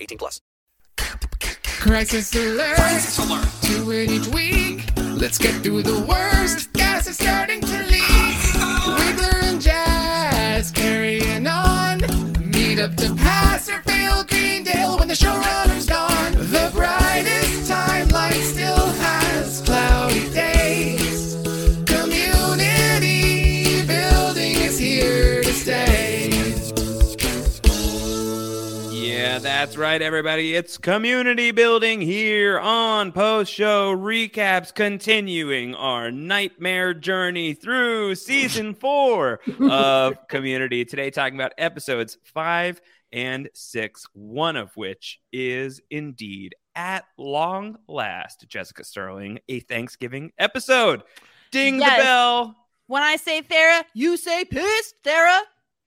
18 plus. Crisis alert. Crisis alert. Two in each week. Let's get through the worst. Gas is starting to leak. Wiggler and Jazz carrying on. Meet up to pass or fail Greendale when the showrunner's gone. The Yeah, that's right, everybody. It's community building here on post show recaps, continuing our nightmare journey through season four of community. Today, talking about episodes five and six, one of which is indeed at long last, Jessica Sterling, a Thanksgiving episode. Ding Yes. the bell. When I say Thera, you say pissed, Thera.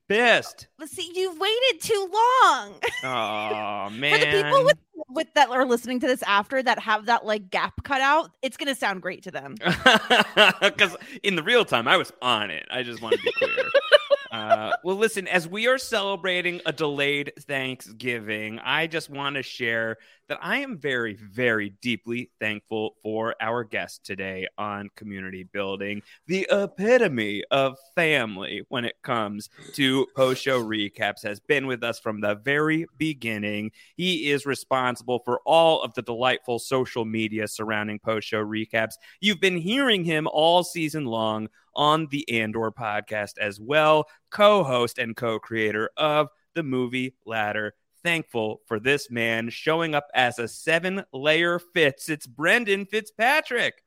Pissed. Let's see, you've waited too long. Oh, man. For the people with, with that are listening to this after that have that like gap cut out, it's gonna sound great to them. Because in the real time, I was on it. I just want to be clear. uh, well, listen, as we are celebrating a delayed Thanksgiving, I just want to share that I am very, very deeply thankful for our guest today on community building, the epitome of family when it comes to post show recaps, has been with us from the very beginning. He is responsible for all of the delightful social media surrounding post show recaps. You've been hearing him all season long on the Andor podcast as well, co host and co creator of the movie Ladder. Thankful for this man showing up as a seven layer Fitz. It's Brendan Fitzpatrick.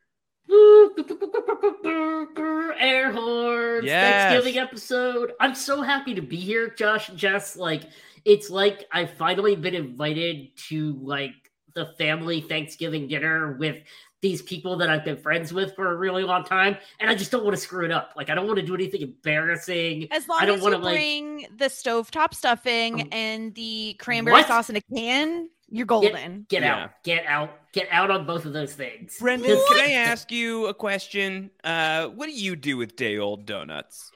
Air horns, Yes. Thanksgiving episode. I'm so happy to be here, Josh and Jess. Like, it's like I've finally been invited to like the family Thanksgiving dinner with these people that I've been friends with for a really long time, and I just don't want to screw it up. Like, I don't want to do anything embarrassing. As long I don't as wanna, you like- bring the stovetop stuffing Um, and the cranberry what? sauce in a can, you're golden. Get Yeah. out, get out, get out on both of those things. Brendan, Because- can I ask you a question? Uh, what do you do with day old donuts?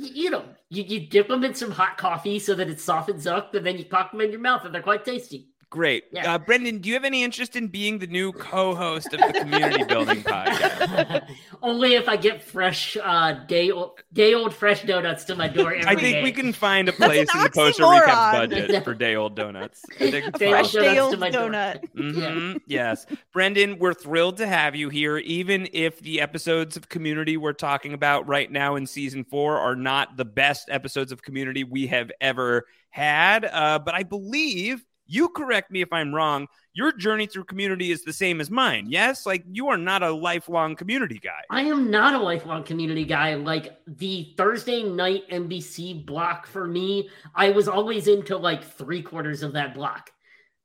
Y- you know, you, you dip them in some hot coffee so that it softens up, and then you pop them in your mouth, and they're quite tasty. Great. Yeah. Uh, Brendan, do you have any interest in being the new co host of the community building podcast? Only if I get fresh, uh, day old, day old fresh donuts to my door every I think day. we can find a place an in the poster recaps oxymoron. budget for day old donuts. I think Day Fresh old day donuts old to my door. donut. Mhm, Yes. Brendan, we're thrilled to have you here, even if the episodes of Community we're talking about right now in season four are not the best episodes of Community we have ever had. Uh, but I believe, you correct me if I'm wrong, your journey through Community is the same as mine. Yes? Like you are not a lifelong Community guy. I am not a lifelong community guy. Like the Thursday night NBC block for me, I was always into like three quarters of that block,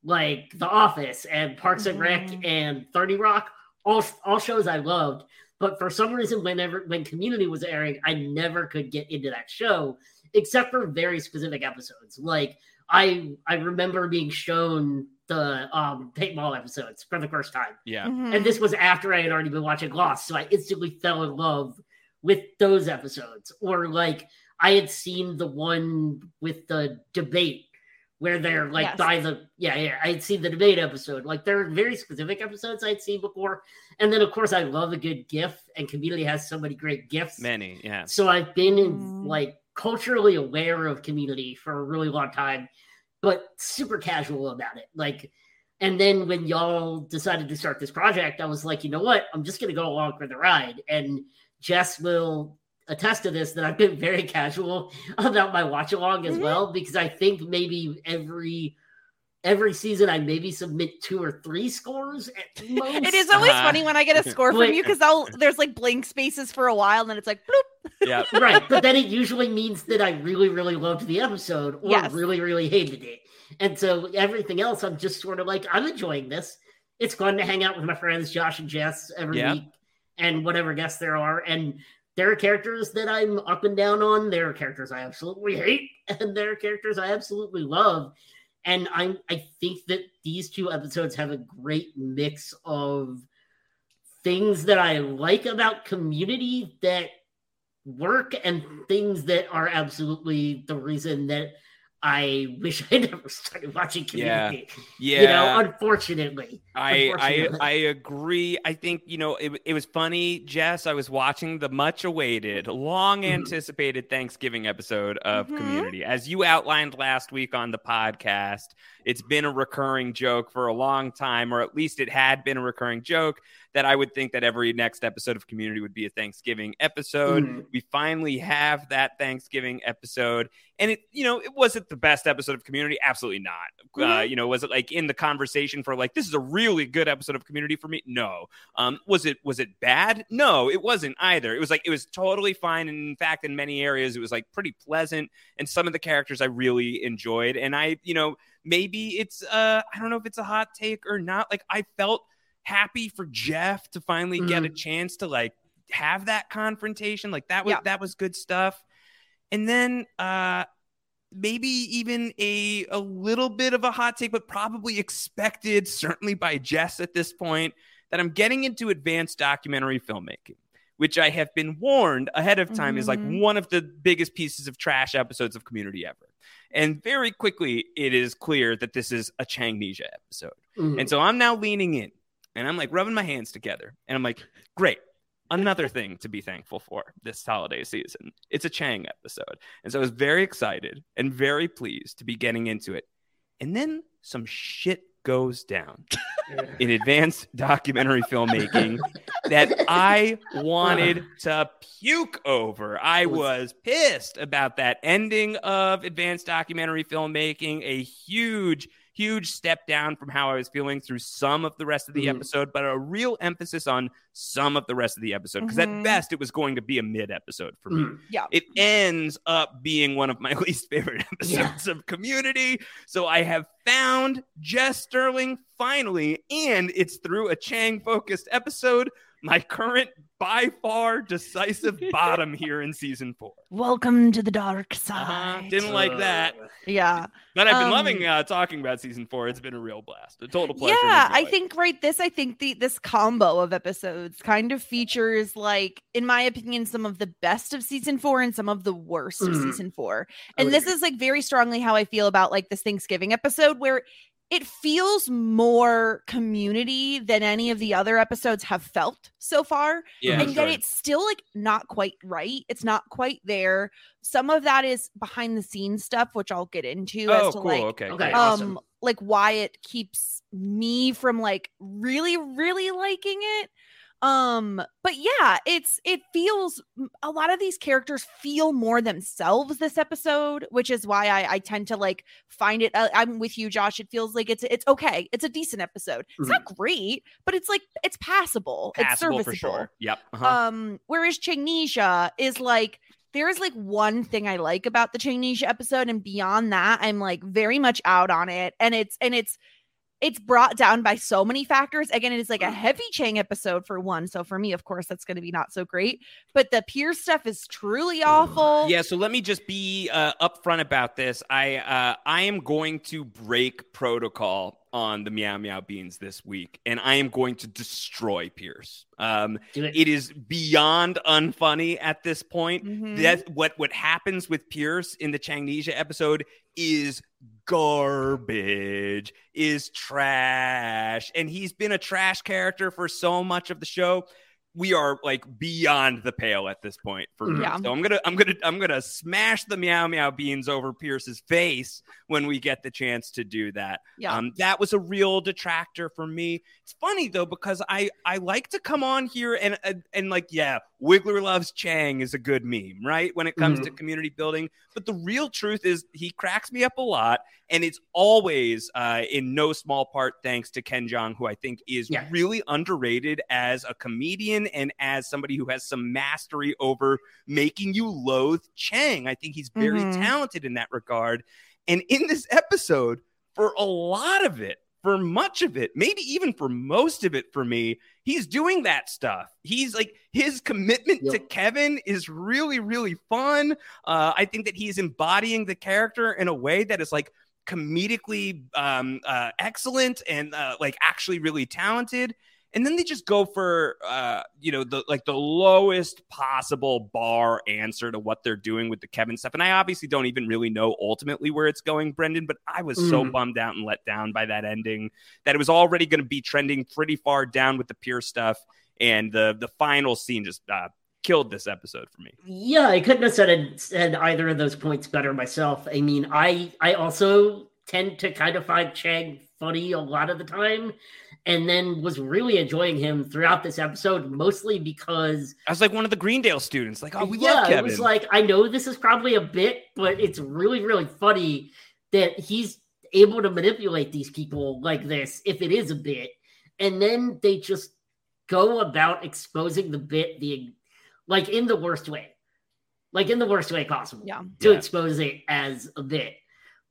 like The Office and Parks and Rec Mhm. and Thirty Rock, all all shows I loved. But for some reason, whenever when Community was airing, I never could get into that show, except for very specific episodes. Like I I remember being shown the um Tate Mall episodes for the first time. Yeah. Mhm. And this was after I had already been watching Lost, so I instantly fell in love with those episodes. Or like I had seen the one with the debate where they're like Yes. by the yeah yeah I had seen the debate episode. Like there are very specific episodes I'd seen before, and then of course I love a good GIF, and Community has so many great GIFs. Many. Yeah. So I've been in, Mm. like culturally aware of community for a really long time, but super casual about it. Like, and then when y'all decided to start this project, I was like, you know what? I'm just gonna go along for the ride. And Jess will attest to this that I've been very casual about my watch along as Mhm. well, because I think maybe every every season I maybe submit two or three scores at most. It is always Uh-huh. funny when I get a score from you because I'll there's like blank spaces for a while and then it's like bloop. Yeah. right but then it usually means that i really really loved the episode or Yes. really really hated it and so everything else i'm just sort of like i'm enjoying this it's fun to hang out with my friends josh and jess every Yeah. week and whatever guests there are and there are characters that i'm up and down on there are characters i absolutely hate and there are characters i absolutely love and i i think that these two episodes have a great mix of things that i like about community that work and things that are absolutely the reason that I wish I never started watching Community. Yeah. You know, unfortunately. I, I Unfortunately. I agree. I think you know it, it was funny, Jess. I was watching the much awaited, long Mhm. anticipated Thanksgiving episode of Mhm. Community, as you outlined last week on the podcast. It's been a recurring joke for a long time, or at least it had been a recurring joke that I would think that every next episode of Community would be a Thanksgiving episode. Mhm. We finally have that Thanksgiving episode, and it you know it wasn't the best episode of Community. Absolutely not. Uh, Mhm. you know, was it like in the conversation for like this is a really good episode of Community for me? No. Um, was it was it bad? No, it wasn't either. It was like it was totally fine, and in fact, in many areas, it was like pretty pleasant. And some of the characters I really enjoyed, and I you know maybe it's uh I don't know if it's a hot take or not. Like I felt happy for Jeff to finally get a chance to like have that confrontation. Like that was Yeah. that was good stuff. And then uh maybe even a a little bit of a hot take, but probably expected, certainly by Jess at this point, that I'm getting into advanced documentary filmmaking, which I have been warned ahead of time is like Mhm. one of the biggest pieces of trash episodes of Community ever. And very quickly, it is clear that this is a Changnesia episode. Mhm. And so I'm now leaning in and I'm like rubbing my hands together. And I'm like, great. Another thing to be thankful for this holiday season. It's a Chang episode. And so I was very excited and very pleased to be getting into it. And then some shit goes down in advanced documentary filmmaking that I wanted to puke over. I was pissed about that ending of advanced documentary filmmaking, a huge, huge step down from how I was feeling through some of the rest of the Mhm. episode, but a real emphasis on some of the rest of the episode. Because at Mhm. best, it was going to be a mid episode for me. Mhm. Yeah. It ends up being one of my least favorite episodes of Community. So I have found Jess Sterling finally, and it's through a Chang focused episode, my current by far decisive bottom here in season four. Welcome to the dark Uh-huh. side. Didn't like that. yeah. But I've been Um, loving uh, talking about season four. It's been a real blast. A total pleasure. Yeah, I think right this I think the this combo of episodes kind of features like in my opinion some of the best of season 4 and some of the worst of Mhm. season 4. And this agree. is like very strongly how I feel about like this Thanksgiving episode where it feels more community than any of the other episodes have felt so far Yeah, and yet it's still like not quite right it's not quite there some of that is behind the scenes stuff which i'll get into Oh, as to cool. like okay. Okay. um awesome. like why it keeps me from like really really liking it um but yeah it's it feels a lot of these characters feel more themselves this episode which is why i i tend to like find it uh, i'm with you josh it feels like it's it's okay it's a decent episode it's not great but it's like it's passable, it's Passable serviceable for sure. Yep. Uh-huh. um, whereas Changnesia is like there is like one thing I like about the Changnesia episode, and beyond that, I'm like very much out on it. And it's and it's it's brought down by so many factors. Again, it is like a heavy Chang episode for one. So for me, of course, that's going to be not so great. But the Pierce stuff is truly awful. Yeah, so let me just be uh, upfront about this. I uh, I am going to break protocol on the Meow Meow Beans this week, and I am going to destroy Pierce. Um, it. it is beyond unfunny at this point. Mhm. That what what happens with Pierce in the Changnesia episode is garbage, is trash, and he's been a trash character for so much of the show. We are like beyond the pale at this point for me. Yeah. So I'm gonna I'm gonna I'm gonna smash the meow meow beans over Pierce's face when we get the chance to do that. Yeah. Um, that was a real detractor for me. It's funny though because I I like to come on here and and, and like yeah, Wiggler loves Chang is a good meme, right? When it comes to community building, but the real truth is he cracks me up a lot, and it's always uh, in no small part thanks to Ken Jeong, who I think is Yeah. really underrated as a comedian and as somebody who has some mastery over making you loathe Chang. I think he's very Mhm. talented in that regard. And in this episode, for a lot of it, for much of it, maybe even for most of it for me, he's doing that stuff. He's like his commitment to Kevin is really, really fun. Uh, I think that he's embodying the character in a way that is like comedically um, uh, excellent and uh, like actually really talented. And then they just go for uh, you know the like the lowest possible bar answer to what they're doing with the Kevin stuff. And I obviously don't even really know ultimately where it's going, Brendan. But I was so Mm. bummed out and let down by that ending that it was already going to be trending pretty far down with the Pierce stuff, and the the final scene just uh, killed this episode for me. Yeah, I couldn't have said it, said either of those points better myself. I mean, I I also tend to kind of find Chang funny a lot of the time, and then was really enjoying him throughout this episode, mostly because I was like one of the Greendale students, like, oh, we yeah, love Kevin. it was like I know this is probably a bit, but it's really really funny that he's able to manipulate these people like this if it is a bit, and then they just go about exposing the bit the like in the worst way, like in the worst way possible Yeah. to Yeah. expose it as a bit.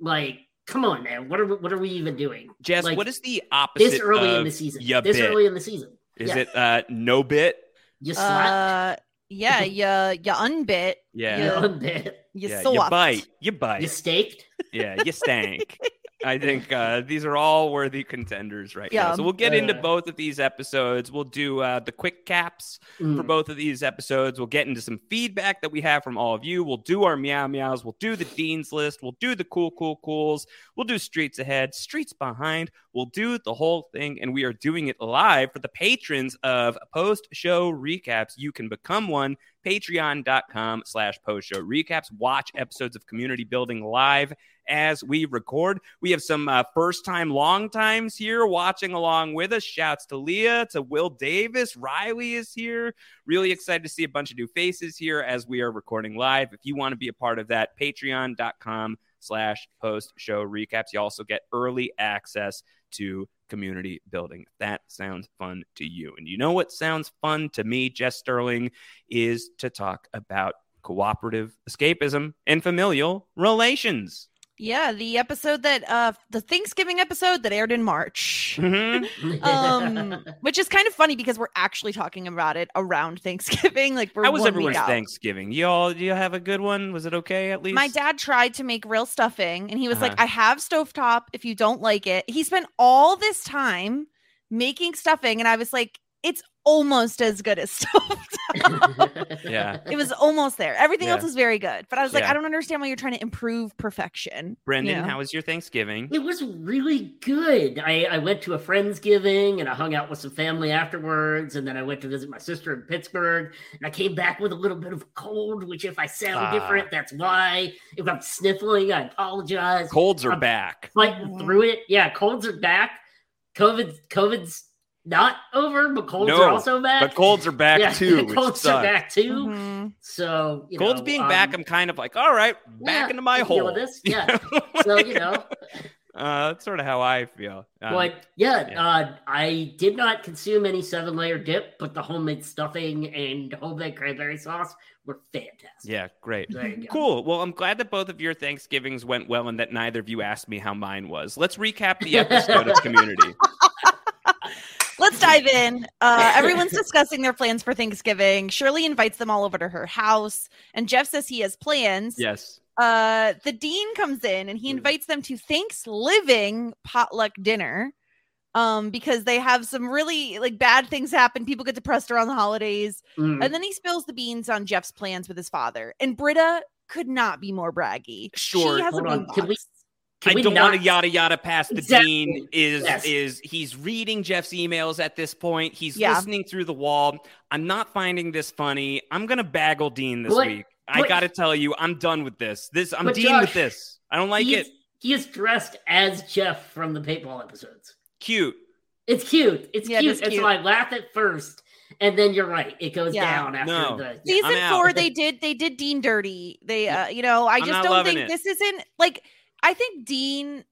Like, come on, man, what are we, what are we even doing? Jess, like, what is the opposite This early in the season, ya this bit? early in the season, Is Yeah. it uh, no bit? you slapped, Uh, yeah, you you unbit, Yeah. you yeah. unbit, you yeah, you swapped. bite, you bite. you staked. yeah, you stank. I think uh, these are all worthy contenders right now. So we'll get into both of these episodes. We'll do uh, the quick caps for Mm. both of these episodes. We'll get into some feedback that we have from all of you. We'll do our meow meows. We'll do the Dean's list. We'll do the cool, cool, cools. We'll do streets ahead, streets behind. We'll do the whole thing. And we are doing it live for the patrons of post show recaps. You can become one. Patreon.com slash post show recaps. Watch episodes of community building live as we record. We have some uh, first time, long times here watching along with us. Shouts to Leah, to Will Davis. Riley is here. Really excited to see a bunch of new faces here as we are recording live. If you want to be a part of that, patreon.com slash post show recaps. You also get early access to community building. That sounds fun to you. And you know what sounds fun to me, Jess Sterling, is to talk about cooperative escapism and familial relations. Yeah, the episode that uh the Thanksgiving episode that aired in March. Mhm. Um, which is kind of funny because we're actually talking about it around Thanksgiving. Like we're How was one everyone's. Thanksgiving? Y'all, do you have a good one? Was it okay at least? My dad tried to make real stuffing and he was like, Uh-huh. I have stovetop if you don't like it. He spent all this time making stuffing, and I was like, it's almost as good as stovetop. Yeah. it was almost there. Everything else is very good. But I was like, Yeah. I don't understand why you're trying to improve perfection. Brendan, you know? how was your Thanksgiving? It was really good. I, I went to a friend's giving and I hung out with some family afterwards. And then I went to visit my sister in Pittsburgh. And I came back with a little bit of cold, which if I sound Ah. different, that's why. If I'm sniffling, I apologize. Colds are I'm back. Fighting through it. Yeah, colds are back. COVID, COVID's not over, but colds No, are also back. But colds are back yeah, too. Which colds are back too. Mhm. So you Colds know, being um, back, I'm kind of like, all right, back yeah, into my I deal hole. with this, yeah. So you know, Uh, that's sort of how I feel. Um, but yeah, yeah. Uh, I did not consume any seven layer dip, but the homemade stuffing and homemade cranberry sauce were fantastic. yeah, great. There you go. Cool. Well, I'm glad that both of your Thanksgivings went well and that neither of you asked me how mine was. Let's recap the episode of Community. Let's dive in. Uh, everyone's discussing their plans for Thanksgiving. Shirley invites them all over to her house, and Jeff says he has plans. Yes. Uh, the dean comes in and he Hmm. invites them to Thanksgiving potluck dinner. Um, because they have some really like bad things happen. People get depressed around the holidays. Mm. And then he spills the beans on Jeff's plans with his father. And Britta could not be more braggy. Sure. She has Hold a on. Can we-. Can I don't not- want to yada yada past the Exactly. dean is Yes. is he's reading Jeff's emails at this point. He's Yeah. listening through the wall. I'm not finding this funny. I'm gonna bagel Dean this But- week. I gotta tell you, I'm done with this. This I'm But Dean with this. I don't like it. He is dressed as Jeff from the paintball episodes. Cute. It's cute. It's Yeah, cute. is And cute. so I laugh at first, and then you're right. It goes Yeah. down after No. the. season four they did they did dean dirty they uh you know i I'm just don't think it. this isn't like i think dean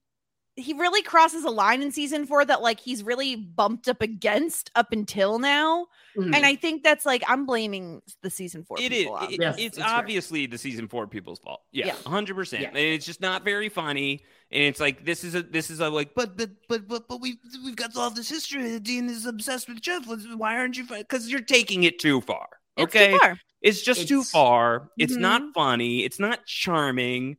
he really crosses a line in season four that like he's really bumped up against up until now Mhm. and i think that's like i'm blaming the season four It is. people on it- Yes, it's that's fair. obviously the season four people's fault. Yeah, Yeah. hundred percent. Yeah. And it's just not very funny. And it's like this is a this is a like, but but but but but we we've got all this history. Dean is obsessed with Jeff. Why aren't you? Because you're taking it too far. It's too Okay, far. it's just too far. It's not Mhm. funny. It's not charming.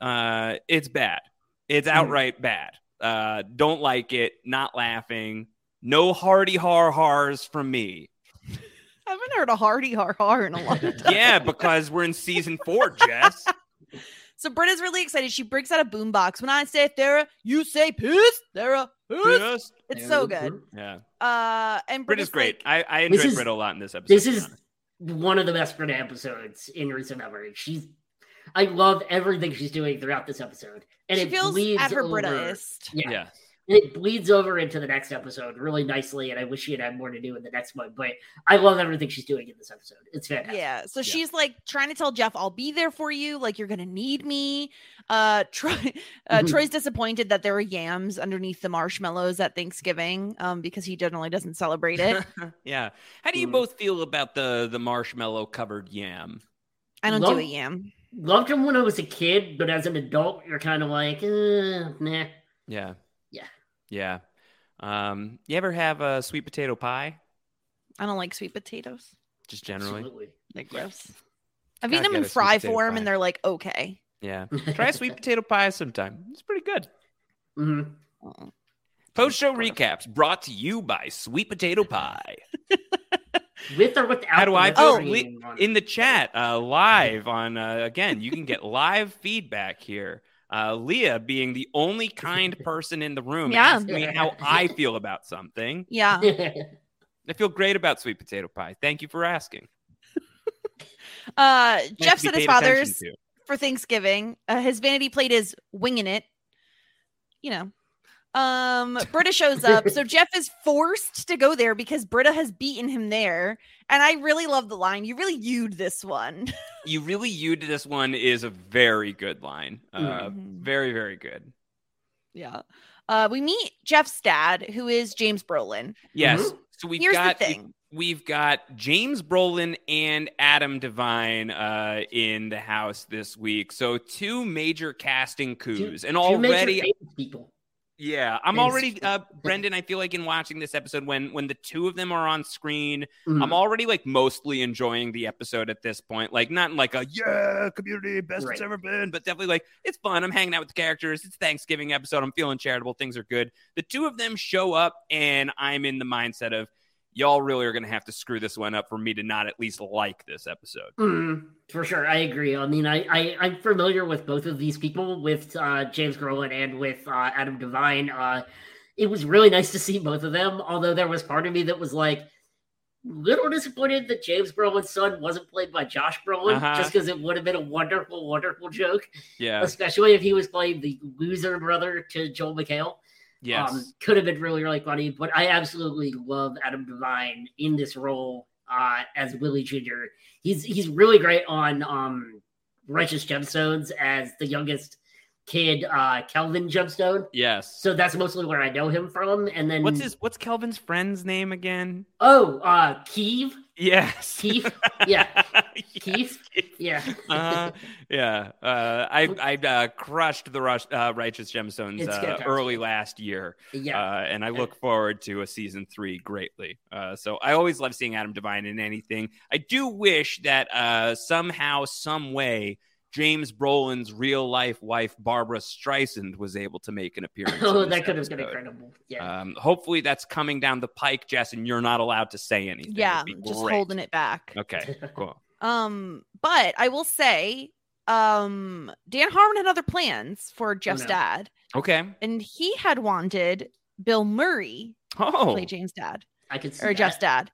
Uh, it's bad. It's Mhm. outright bad. Uh, don't like it. Not laughing. No hearty har hars from me. i haven't heard a hearty har har in a long time Yeah, because we're in season four, Jess. so britta's really excited she breaks out a boombox when i say thera you say piss thera piss Just- it's so good Yeah. uh and Britta's britta's great. like, I, I This enjoyed Britta a lot in this episode. This is honest. one of the best Britta episodes in recent memory. She's, I love everything she's doing throughout this episode, and she it feels bleeds at her over. brittaist Yeah. yeah. And it bleeds over into the next episode really nicely, and I wish she had had more to do in the next one. But I love everything she's doing in this episode. It's fantastic. Yeah. So Yeah. she's like trying to tell Jeff, I'll be there for you. Like you're gonna need me. Uh Troy uh Mhm. Troy's disappointed that there were yams underneath the marshmallows at Thanksgiving, um, because he generally doesn't celebrate it. yeah. How do you Mm. both feel about the the marshmallow covered yam? I don't Love- do a yam. Loved him when I was a kid, but as an adult, you're kind of like, uh, nah. Yeah. Yeah. Yeah. Um, you ever have a sweet potato pie? I don't like sweet potatoes. Just generally. Absolutely. They're gross. I've eaten them in fry form pie. and they're like okay. Yeah. Try a sweet potato pie sometime. It's pretty good. Mhm. Uh-uh. Post show recaps brought to you by Sweet Potato Pie. With or without. How do I whipped feel? cream on in the chat uh, live on uh, again you can get live feedback here uh, leah being the only kind person in the room Yeah. asking me how i feel about something Yeah. i feel great about sweet potato pie thank you for asking Uh Nice Jeff's at his father's for Thanksgiving. Uh, his vanity plate is winging it. You know. Um, Britta shows up. So Jeff is forced to go there because Britta has beaten him there. And I really love the line. You really viewed this one. you really you to this one is a very good line uh, Mhm. very very good yeah. Uh, we meet Jeff's dad, who is James Brolin. yes Mhm. so we've Here's got the thing. we've got James Brolin and Adam Devine uh, in the house this week. So two major casting coups, and Two major already, people. Yeah, I'm already, uh, Brendan. I feel like in watching this episode, when when the two of them are on screen, Mhm. I'm already like mostly enjoying the episode at this point. Like not in like a yeah, community best Right. it's ever been, but definitely like it's fun. I'm hanging out with the characters. It's Thanksgiving episode. I'm feeling charitable. Things are good. The two of them show up, and I'm in the mindset of y'all really are going to have to screw this one up for me to not at least like this episode. Mm, for sure, I agree. I mean, I, I I'm familiar with both of these people, with uh, James Brolin and with uh, Adam Devine. Uh, it was really nice to see both of them. Although there was part of me that was like, little disappointed that James Brolin's son wasn't played by Josh Brolin, Uh-huh. just because it would have been a wonderful, wonderful joke, Yeah. especially if he was playing the loser brother to Joel McHale. Yes. Um, could have been really, really funny, but I absolutely love Adam Devine in this role uh, as Willie Jr. He's he's really great on um, Righteous Gemstones as the youngest kid, uh, Kelvin Gemstone. Yes. So that's mostly where I know him from. And then What's his what's Kelvin's friend's name again? Oh, uh, Keefe. Yes. Keith? Yeah. Yes. Keith? Yeah. uh, yeah. Uh, I I uh, crushed the rush, uh, Righteous Gemstones uh, early last year, Yeah. uh, and I look forward to a season three greatly. Uh, so I always love seeing Adam Devine in anything. I do wish that uh, somehow, some way. James Brolin's real life wife, Barbra Streisand, was able to make an appearance. oh, that could have been incredible. Yeah. Um, hopefully, that's coming down the pike, Jess, and you're not allowed to say anything. Yeah, just great. holding it back. Okay, cool. Um, but I will say, um, Dan Harmon had other plans for Jeff's no. dad, Okay. and he had wanted Bill Murray to Oh, play James' dad I could see or that. Jeff's dad.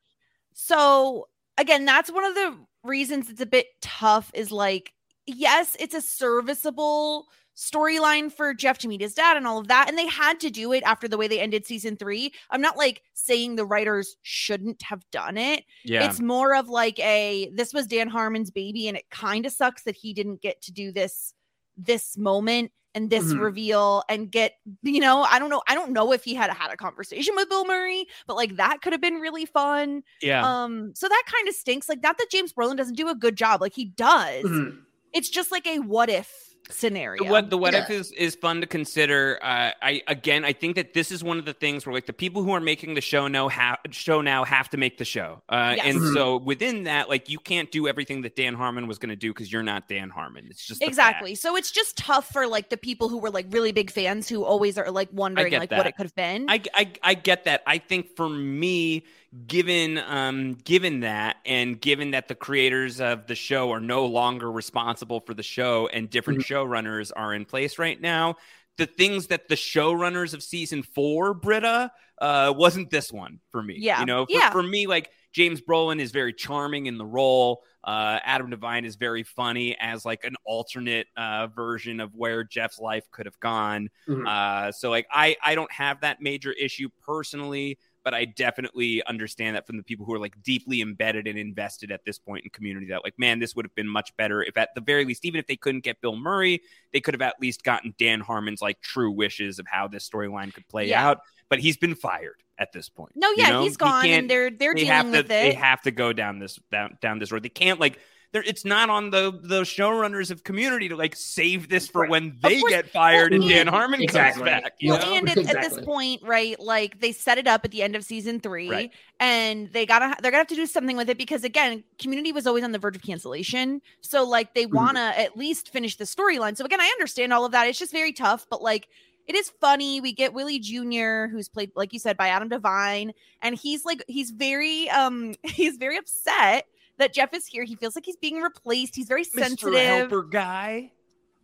So again, that's one of the reasons it's a bit tough. Is like, yes, it's a serviceable storyline for Jeff to meet his dad and all of that, and they had to do it after the way they ended season three. I'm not like saying the writers shouldn't have done it. yeah. It's more of like a this was Dan Harmon's baby, and it kind of sucks that he didn't get to do this this moment and this Mhm. reveal and get you know I don't know I don't know if he had had a conversation with Bill Murray, but like that could have been really fun. yeah. Um, so that kind of stinks. Like not that James Brolin doesn't do a good job, like he does. Mhm. It's just like a what if scenario. The what the what Yeah. if is is fun to consider. Uh, I again, I think that this is one of the things where like the people who are making the show know have show now have to make the show, uh, Yes. and Mhm. so within that, like you can't do everything that Dan Harmon was going to do because you're not Dan Harmon. It's just Exactly. fact. So it's just tough for like the people who were like really big fans who always are like wondering like that. what it could have been. I, I I get that. I think for me, given um given that, and given that the creators of the show are no longer responsible for the show, and different showrunners are in place right now, the things that the showrunners of season four, Britta, uh, wasn't this one for me. Yeah. you know, for, Yeah. for me, like James Brolin is very charming in the role. Uh, Adam Devine is very funny as like an alternate uh, version of where Jeff's life could have gone. Mhm. Uh, so like I I don't have that major issue personally, but I definitely understand that from the people who are like deeply embedded and invested at this point in community that like man, this would have been much better if at the very least, even if they couldn't get Bill Murray, they could have at least gotten Dan Harmon's like true wishes of how this storyline could play Yeah. out. But he's been fired at this point. no, you yeah, know? he's He gone can't- and they're they're they dealing have to with they have to go down this down down this road. They can't like there it's not on the the showrunners of community to like save this for Right. when they course. get fired and Well, Dan Harmon Exactly. comes back. You well, know? and at, at this point, right? Like they set it up at the end of season three, Right. and they gotta they're gonna have to do something with it because again, Community was always on the verge of cancellation. So like they Mhm. wanna at least finish the storyline. So again, I understand all of that. It's just very tough, but like it is funny. We get Willie Jr., who's played, like you said, by Adam Devine, and he's like he's very um he's very upset that Jeff is here. He feels like he's being replaced. He's very sensitive. Mr. sensitive. Helper guy.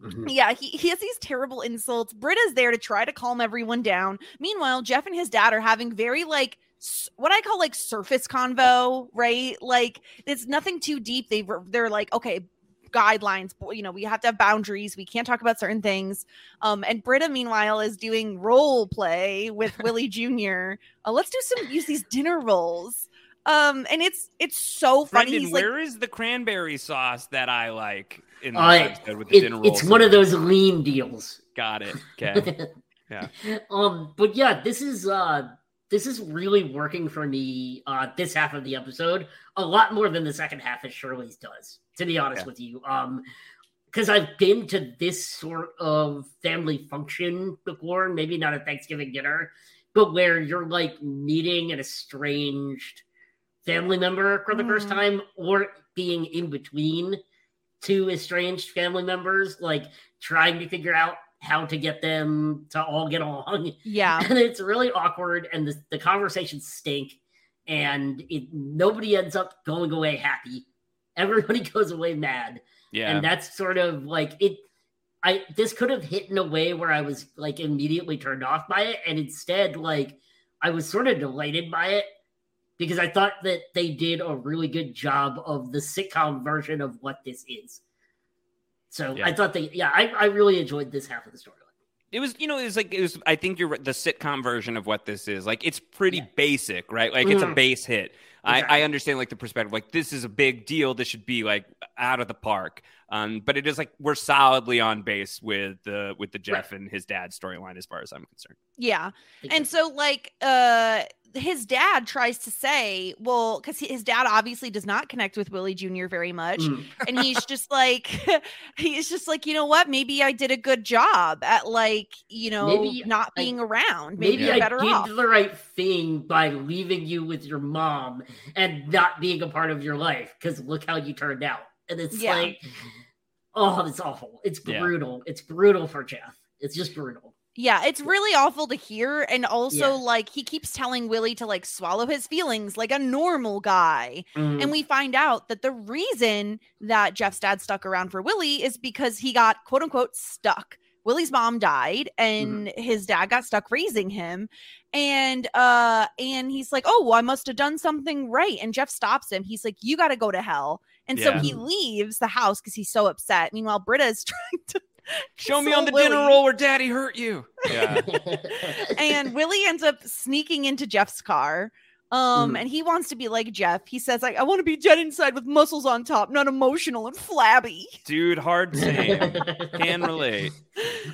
Mhm. Yeah, he, he has these terrible insults. Britta's there to try to calm everyone down. Meanwhile, Jeff and his dad are having very like what I call like surface convo, right? Like it's nothing too deep. They were they're like, okay, guidelines, you know, we have to have boundaries. We can't talk about certain things. Um, and Britta, meanwhile, is doing role play with Willie Jr. Uh, let's do some use these dinner rolls. Um, and it's it's so funny. Brendan, He's like, where is the cranberry sauce that I like in this Uh, episode with the It- dinner rolls? it's one of those lean deals. Got it. Okay. Yeah. Um, but yeah, this is uh this is really working for me uh this half of the episode a lot more than the second half of Shirley's does, to be honest Yeah. with you. Um because I've been to this sort of family function before, maybe not a Thanksgiving dinner, but where you're like meeting an estranged family member for the first Mm. time or being in between two estranged family members, like trying to figure out how to get them to all get along. yeah, And it's really awkward and the, the conversations stink and it nobody ends up going away happy. Everybody goes away mad. Yeah. And that's sort of like it I this could have hit in a way where I was like immediately turned off by it and instead like I was sort of delighted by it because I thought that they did a really good job of the sitcom version of what this is. So Yeah. I thought they, yeah, I, I really enjoyed this half of the storyline. It was, you know, it was like it was. I think you're the sitcom version of what this is. Like it's pretty basic, right? Like it's a Mhm. base hit. I, I understand like the perspective. Like this is a big deal. This should be like out of the park. Um, but it is like we're solidly on base with the with the Jeff and his dad storyline as far as I'm concerned. Yeah. And so like uh his dad tries to say, well, because his dad obviously does not connect with Willie Jr. very much. Mm. And he's just like he's just like, you know what? Maybe I did a good job at like, you know, Maybe not I- being around. Maybe, Maybe I better did off. the right thing by leaving you with your mom and not being a part of your life because look how you turned out. And it's Yeah. like, oh, it's awful. It's Yeah. brutal. It's brutal for Jeff. It's just brutal. Yeah, it's really awful to hear. And also, Yeah. like, he keeps telling Willie to like swallow his feelings like a normal guy. Mm. And we find out that the reason that Jeff's dad stuck around for Willie is because he got quote unquote stuck. Willie's mom died and his dad got stuck raising him. And uh and he's like, "Oh, well, I must have done something right." And Jeff stops him. He's like, "You got to go to hell." And so he leaves the house cuz he's so upset. Meanwhile, Britta is trying to Show me on the dinner roll where Daddy hurt you. Yeah. and Willie ends up sneaking into Jeff's car. Um, Mm. and he wants to be like Jeff. He says, like, I want to be dead inside with muscles on top, not emotional and flabby. Dude, hard same. Can relate.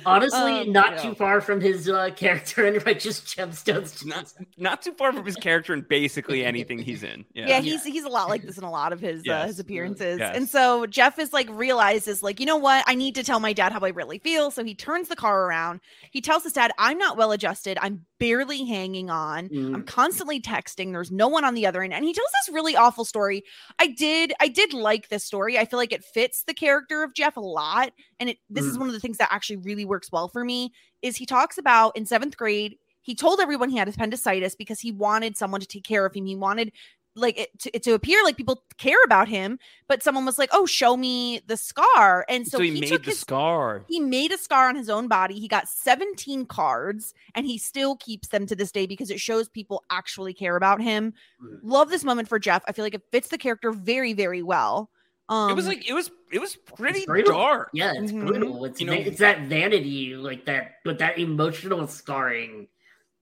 Honestly, Um, not yeah. too far from his uh, character in Righteous Gemstones. Not not too far from his character in basically anything he's in. Yeah, Yeah. he's he's a lot like this in a lot of his uh, his appearances. Yes. And so Jeff is like realizes like, you know what? I need to tell my dad how I really feel. So he turns the car around. He tells his dad, "I'm not well adjusted. I'm barely hanging on. I'm Mm. constantly texting. There's no one on the other end." And he tells this really awful story. I did I did like this story. I feel like it fits the character of Jeff a lot. And it this is Mm. one of the things that actually really works well for me is he talks about in 7th grade he told everyone he had appendicitis because he wanted someone to take care of him. He wanted like it to, it to appear like people care about him, but someone was like, "Oh, show me the scar." And so, So, he, he, made took the his scar. he made a scar on his own body. He got 17 cards and he still keeps them to this day because it shows people actually care about him. Mm. Love this moment for Jeff. I feel like it fits the character very, very well. Um, it was like it was it was pretty dark. Yeah, it's Mhm. brutal. It's You know- it's that vanity, like that, but that emotional scarring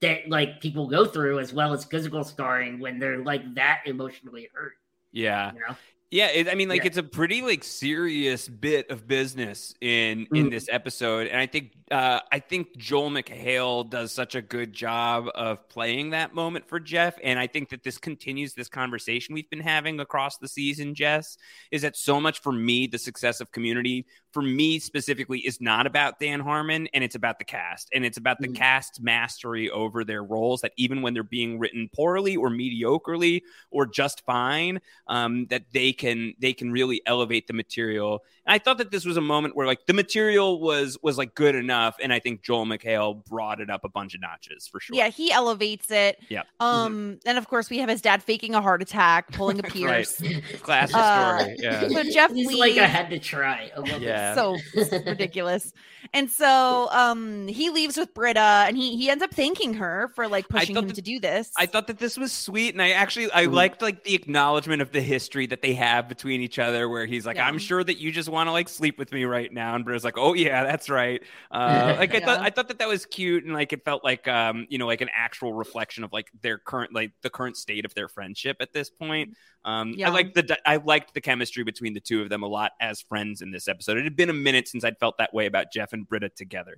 that like people go through, as well as physical scarring when they're like that emotionally hurt. Yeah. You know? Yeah, it, I mean, like Yeah. it's a pretty like serious bit of business in in Mm. this episode, and I think uh, I think Joel McHale does such a good job of playing that moment for Jeff, and I think that this continues this conversation we've been having across the season. Jess is that so much for me, the success of Community for me specifically is not about Dan Harmon, and it's about the cast, and it's about the Mm. cast's mastery over their roles. That even when they're being written poorly or mediocrely or just fine, um, that they can they can really elevate the material. And I thought that this was a moment where like the material was was like good enough, and I think Joel McHale brought it up a bunch of notches for sure. yeah, he elevates it. Yeah. Um, and of course we have his dad faking a heart attack, pulling a Right. Pierce. classic Uh, story. Yeah, So Jeff He's leaves. like, I had to try. I love Yeah. So ridiculous. And so um he leaves with Britta and he he ends up thanking her for like pushing him that- to do this. I thought that this was sweet, and I actually I Mhm. liked like the acknowledgement of the history that they have between each other, where he's like, Yeah. "I'm sure that you just want to like sleep with me right now," and Britta's like, "Oh yeah, that's right." Uh, like I thought, I thought that that was cute, and like it felt like um you know like an actual reflection of like their current like the current state of their friendship at this point. Um, Yeah. I like the I liked the chemistry between the two of them a lot as friends in this episode. It had been a minute since I'd felt that way about Jeff and Britta together.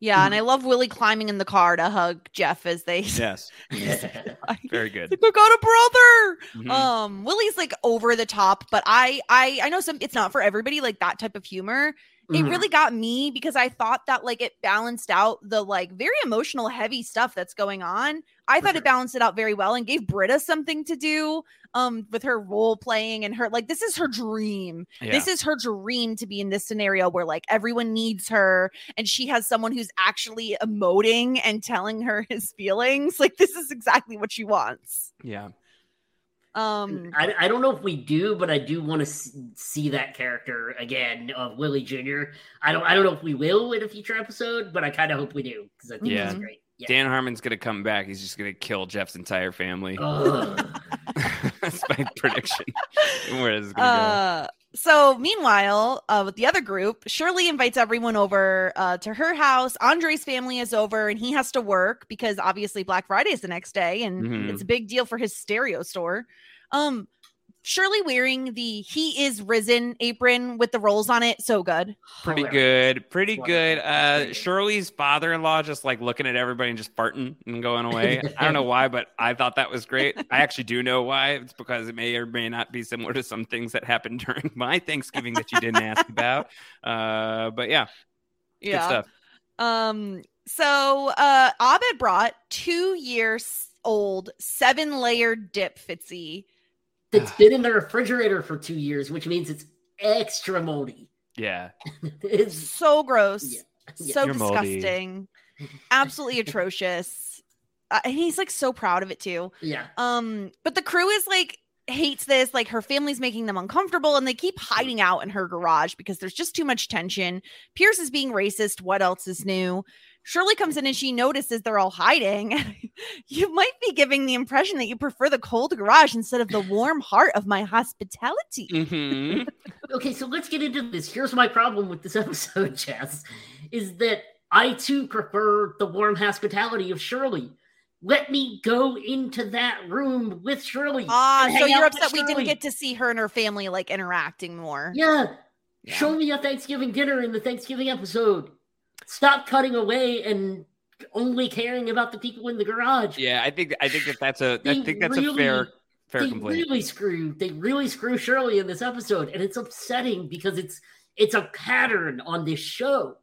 yeah, and I love Willie climbing in the car to hug Jeff as they Yes, very He's good. like, I got a brother. Mhm. Um, Willie's like over the top, but I I I know some it's not for everybody, like that type of humor. It Mhm. really got me because I thought that like it balanced out the like very emotional, heavy stuff that's going on. I For thought sure. it balanced it out very well and gave Britta something to do um with her role playing and her like this is her dream. This is her dream to be in this scenario where like everyone needs her and she has someone who's actually emoting and telling her his feelings. Like this is exactly what she wants. yeah. Um I, I don't know if we do, but I do want to see that character again of Willie Jr. I don't I don't know if we will in a future episode, but I kind of hope we do because I think Yeah. that's great. Yeah. Dan Harmon's gonna come back. He's just gonna kill Jeff's entire family. Ugh. That's my prediction. Where is it gonna uh So, meanwhile, uh, with the other group, Shirley invites everyone over uh, to her house. Andre's family is over, and he has to work because obviously Black Friday is the next day, and Mhm. it's a big deal for his stereo store. Um, Shirley wearing the "He is risen" apron with the rolls on it, so good. Pretty Hilarious. good. Pretty Wonderful. good. Uh Shirley's father-in-law just like looking at everybody and just farting and going away. I don't know why, but I thought that was great. I actually do know why. It's because it may or may not be similar to some things that happened during my Thanksgiving that you didn't ask about. Uh but yeah, good stuff. Um, so uh Abed brought two years old seven layer dip Fitzy. It's been in the refrigerator for two years, which means it's extra moldy. Yeah. It's So gross. Yeah. Yeah. So You're moldy. disgusting. Absolutely atrocious. Uh, and he's like so proud of it too. yeah. Um, but the crew is like hates this. Like her family's making them uncomfortable, and they keep hiding out in her garage because there's just too much tension. Pierce is being racist. What else is new? Shirley comes in and she notices they're all hiding. you might be giving the impression that you prefer the cold garage instead of the warm heart of my hospitality. Mhm. Okay, so let's get into this. Here's my problem with this episode, Jess, is that I too prefer the warm hospitality of Shirley. Let me go into that room with Shirley. Ah, so you're upset we didn't get to see her and her family like interacting more. Yeah. Yeah. Show me a Thanksgiving dinner in the Thanksgiving episode. Stop cutting away and only caring about the people in the garage. Yeah, I think I think that that's a I They think that's a really- fair fair they complaint. really screw they really screw Shirley in this episode, and it's upsetting because it's it's a pattern on this show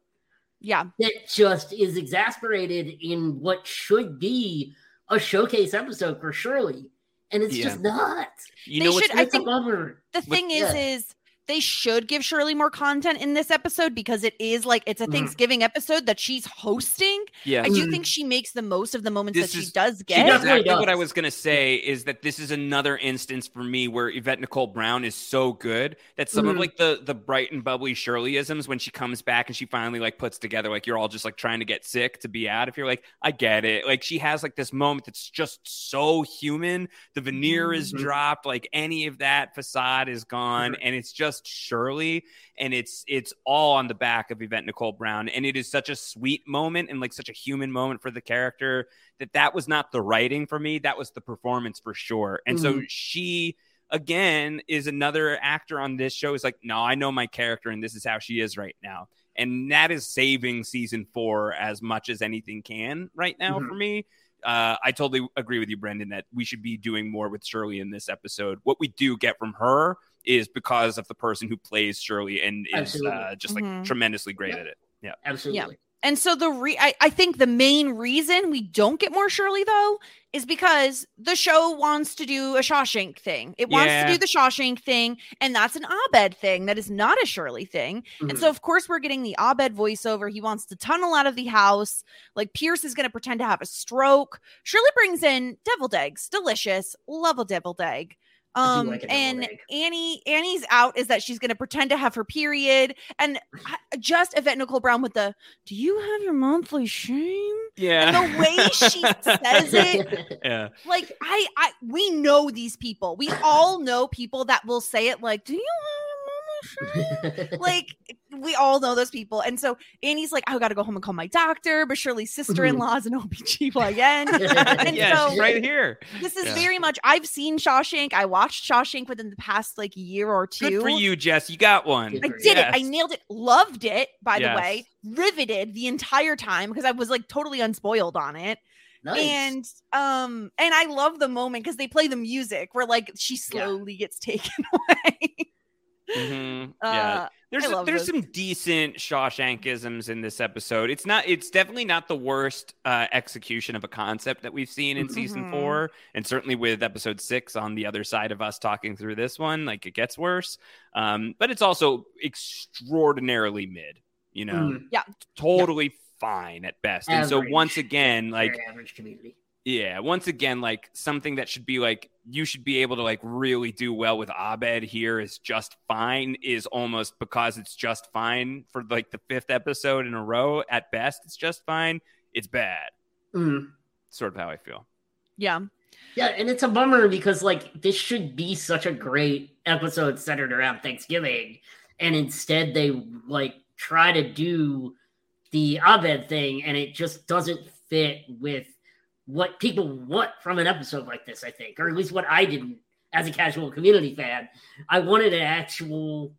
Yeah. that just is exasperated in what should be a showcase episode for Shirley, and it's Yeah. just not. You They know what's should- I It's a think- bummer. The But- thing is, yeah. is they should give Shirley more content in this episode because it is like it's a Mhm. Thanksgiving episode that she's hosting. yeah. I do Mhm. think she makes the most of the moments This that she is- does She get. does definitely exactly what I was going to say is that this is another instance for me where Yvette Nicole Brown is so good that some of Mhm. like the the bright and bubbly Shirleyisms when she comes back and she finally like puts together like you're all just like trying to get sick to be out. If you're like, I get it. Like she has like this moment that's just so human. The veneer is Mhm. dropped, like any of that facade is gone, Mhm. and it's just Shirley and it's it's all on the back of Yvette Nicole Brown, and it is such a sweet moment and like such a human moment for the character that that was not the writing for me, that was the performance for sure. And so she again is another actor on this show is like, no, I know my character, and this is how she is right now, and that is saving season four as much as anything can right now Mhm. for me. Uh, I totally agree with you, Brendan, that we should be doing more with Shirley in this episode. What we do get from her is because of the person who plays Shirley and is uh, just like Mhm. tremendously great Yeah. at it. Yeah. Absolutely. Yeah. And so the re I, I think the main reason we don't get more Shirley though is because the show wants to do a Shawshank thing. It wants Yeah. to do the Shawshank thing, and that's an Abed thing. That is not a Shirley thing. And Mhm. so of course we're getting the Abed voiceover. He wants to tunnel out of the house. Like Pierce is gonna pretend to have a stroke. Shirley brings in deviled eggs. Delicious. Love a deviled egg. I do Um like a and egg. Annie Annie's out is that she's gonna pretend to have her period. And just Yvette Nicole Brown with the do you have your monthly shame? Yeah. And the way she says it, yeah. like I, I, we know these people. We all know people that will say it like, "Do you like we all know those people. And so Annie's like, I gotta go home and call my doctor, but Shirley's sister-in-law is an OBGYN. and yeah, so right here. this is Yeah. very much I've seen Shawshank. I watched Shawshank within the past like year or two. Good for you, Jess. You got one. I Good did it. I nailed it. Loved it, by Yes. the way. Riveted the entire time because I was like totally unspoiled on it. nice. And um and I love the moment because they play the music where like she Yeah. slowly gets taken away. Mhm. Uh, Yeah. There's I love there's those. some decent Shawshankisms in this episode. It's not it's definitely not the worst uh, execution of a concept that we've seen in season Mhm. four, and certainly with episode six on the other side of us talking through this one, like it gets worse. Um, but it's also extraordinarily mid. You know, Mm, totally fine at best. And so once again, like very average community. Yeah, once again, like something that should be like you should be able to like really do well with Abed here is just fine is almost because it's just fine for like the fifth episode in a row. At best, it's just fine. It's bad. Mm. Sort of how I feel. Yeah. Yeah, and it's a bummer because like this should be such a great episode centered around Thanksgiving, and instead they like try to do the Abed thing, and it just doesn't fit with what people want from an episode like this. I think, or at least what I didn't as a casual community fan. I wanted an actual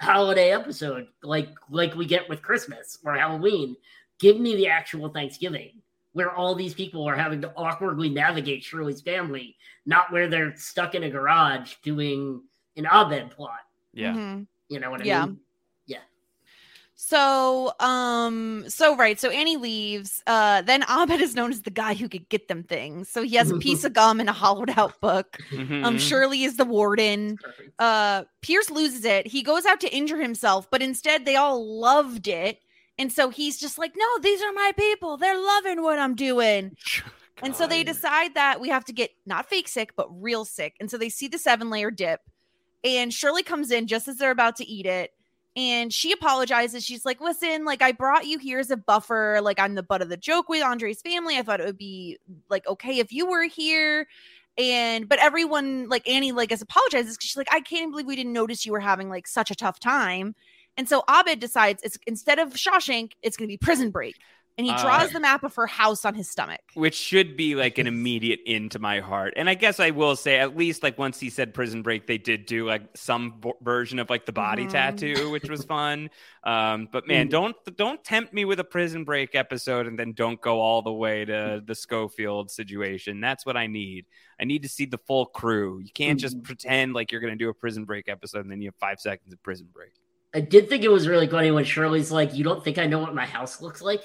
holiday episode like like we get with Christmas or Halloween. Give me the actual Thanksgiving where all these people are having to awkwardly navigate Shirley's family, not where they're stuck in a garage doing an Abed plot. Yeah. Mhm. You know what I Yeah. mean? So, um, so right, so Annie leaves. Uh, then Abed is known as the guy who could get them things. So he has a piece of gum and a hollowed out book. Um, Mhm. Shirley is the warden. Uh, Pierce loses it. He goes out to injure himself, but instead they all loved it. And so he's just like, no, these are my people. They're loving what I'm doing. And so they decide that we have to get not fake sick, but real sick. And so they see the seven layer dip. And Shirley comes in just as they're about to eat it. And she apologizes. She's like, listen, like I brought you here as a buffer. Like I'm the butt of the joke with Andre's family. I thought it would be like okay if you were here. And but everyone, like Annie, like has apologizes because she's like, I can't believe we didn't notice you were having like such a tough time. And so Abed decides it's instead of Shawshank, it's gonna be prison break. And he Uh, draws the map of her house on his stomach. which should be like an immediate into my heart. And I guess I will say, at least like once he said prison break, they did do like some v- version of like the body Mhm. tattoo, which was fun. Um, but man, Mm. don't don't tempt me with a prison break episode and then don't go all the way to the Scofield situation. That's what I need. I need to see the full crew. You can't just Mhm. pretend like you're going to do a prison break episode and then you have five seconds of prison break. I did think it was really funny when Shirley's like, "You don't think I know what my house looks like?"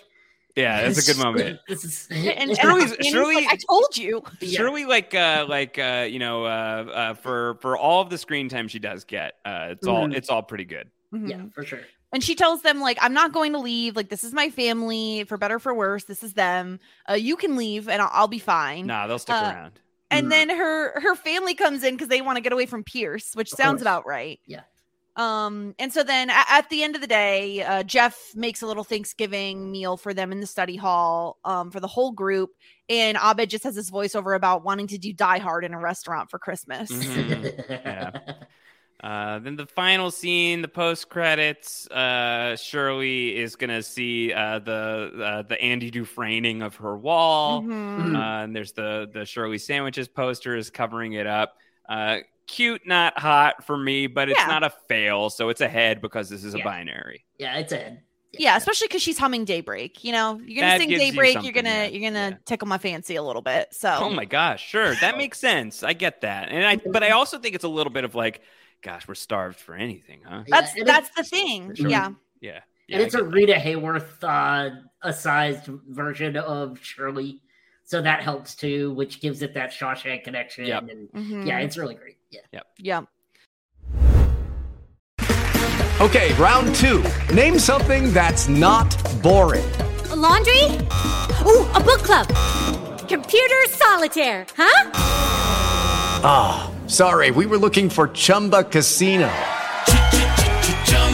Yeah, that's a good moment. this is And, and Shirley's- Shirley- like, I told you. Yeah. Surely, like, uh, like, uh, you know, uh, uh, for for all of the screen time she does get, uh, it's all Mhm. it's all pretty good. Mhm. yeah, for sure. And she tells them, like, I'm not going to leave. Like, this is my family, for better, for worse. This is them. Uh, you can leave and I'll, I'll be fine. Nah, they'll stick Uh, around. And Mm. then her her family comes in because they want to get away from Pierce, which Of sounds course. about right. Yeah. Um, and so then a- at the end of the day, uh, Jeff makes a little Thanksgiving meal for them in the study hall, um, for the whole group. And Abed just has this voiceover about wanting to do Die Hard in a restaurant for Christmas. Mhm. Yeah. Uh, then the final scene, the post credits. Uh, Shirley is gonna see uh, the uh, the Andy Dufresneing of her wall. Mhm. Uh, and there's the the Shirley sandwiches poster is covering it up. Cute, not hot for me, but it's Yeah. not a fail, so it's a head because this is a binary. yeah, it's a Yeah, especially because she's humming Daybreak. You know, you're gonna That sing gives you Daybreak. You're gonna yeah, you're gonna yeah. tickle my fancy a little bit. So Oh my gosh, sure, that makes sense. I get that, and I but I also think it's a little bit of like, gosh, we're starved for anything, huh? that's Yeah, and that's the thing. sure. Yeah. Yeah, and it's a get that. Rita Hayworth uh, a sized version of Shirley, so that helps too, which gives it that Shawshank connection. Yep. And Mhm. yeah, it's really great. Yeah. yeah. Okay, round two. Name something that's not boring. A laundry? Ooh, a book club. Computer solitaire, huh? Ah, sorry, we were looking for Chumba Casino.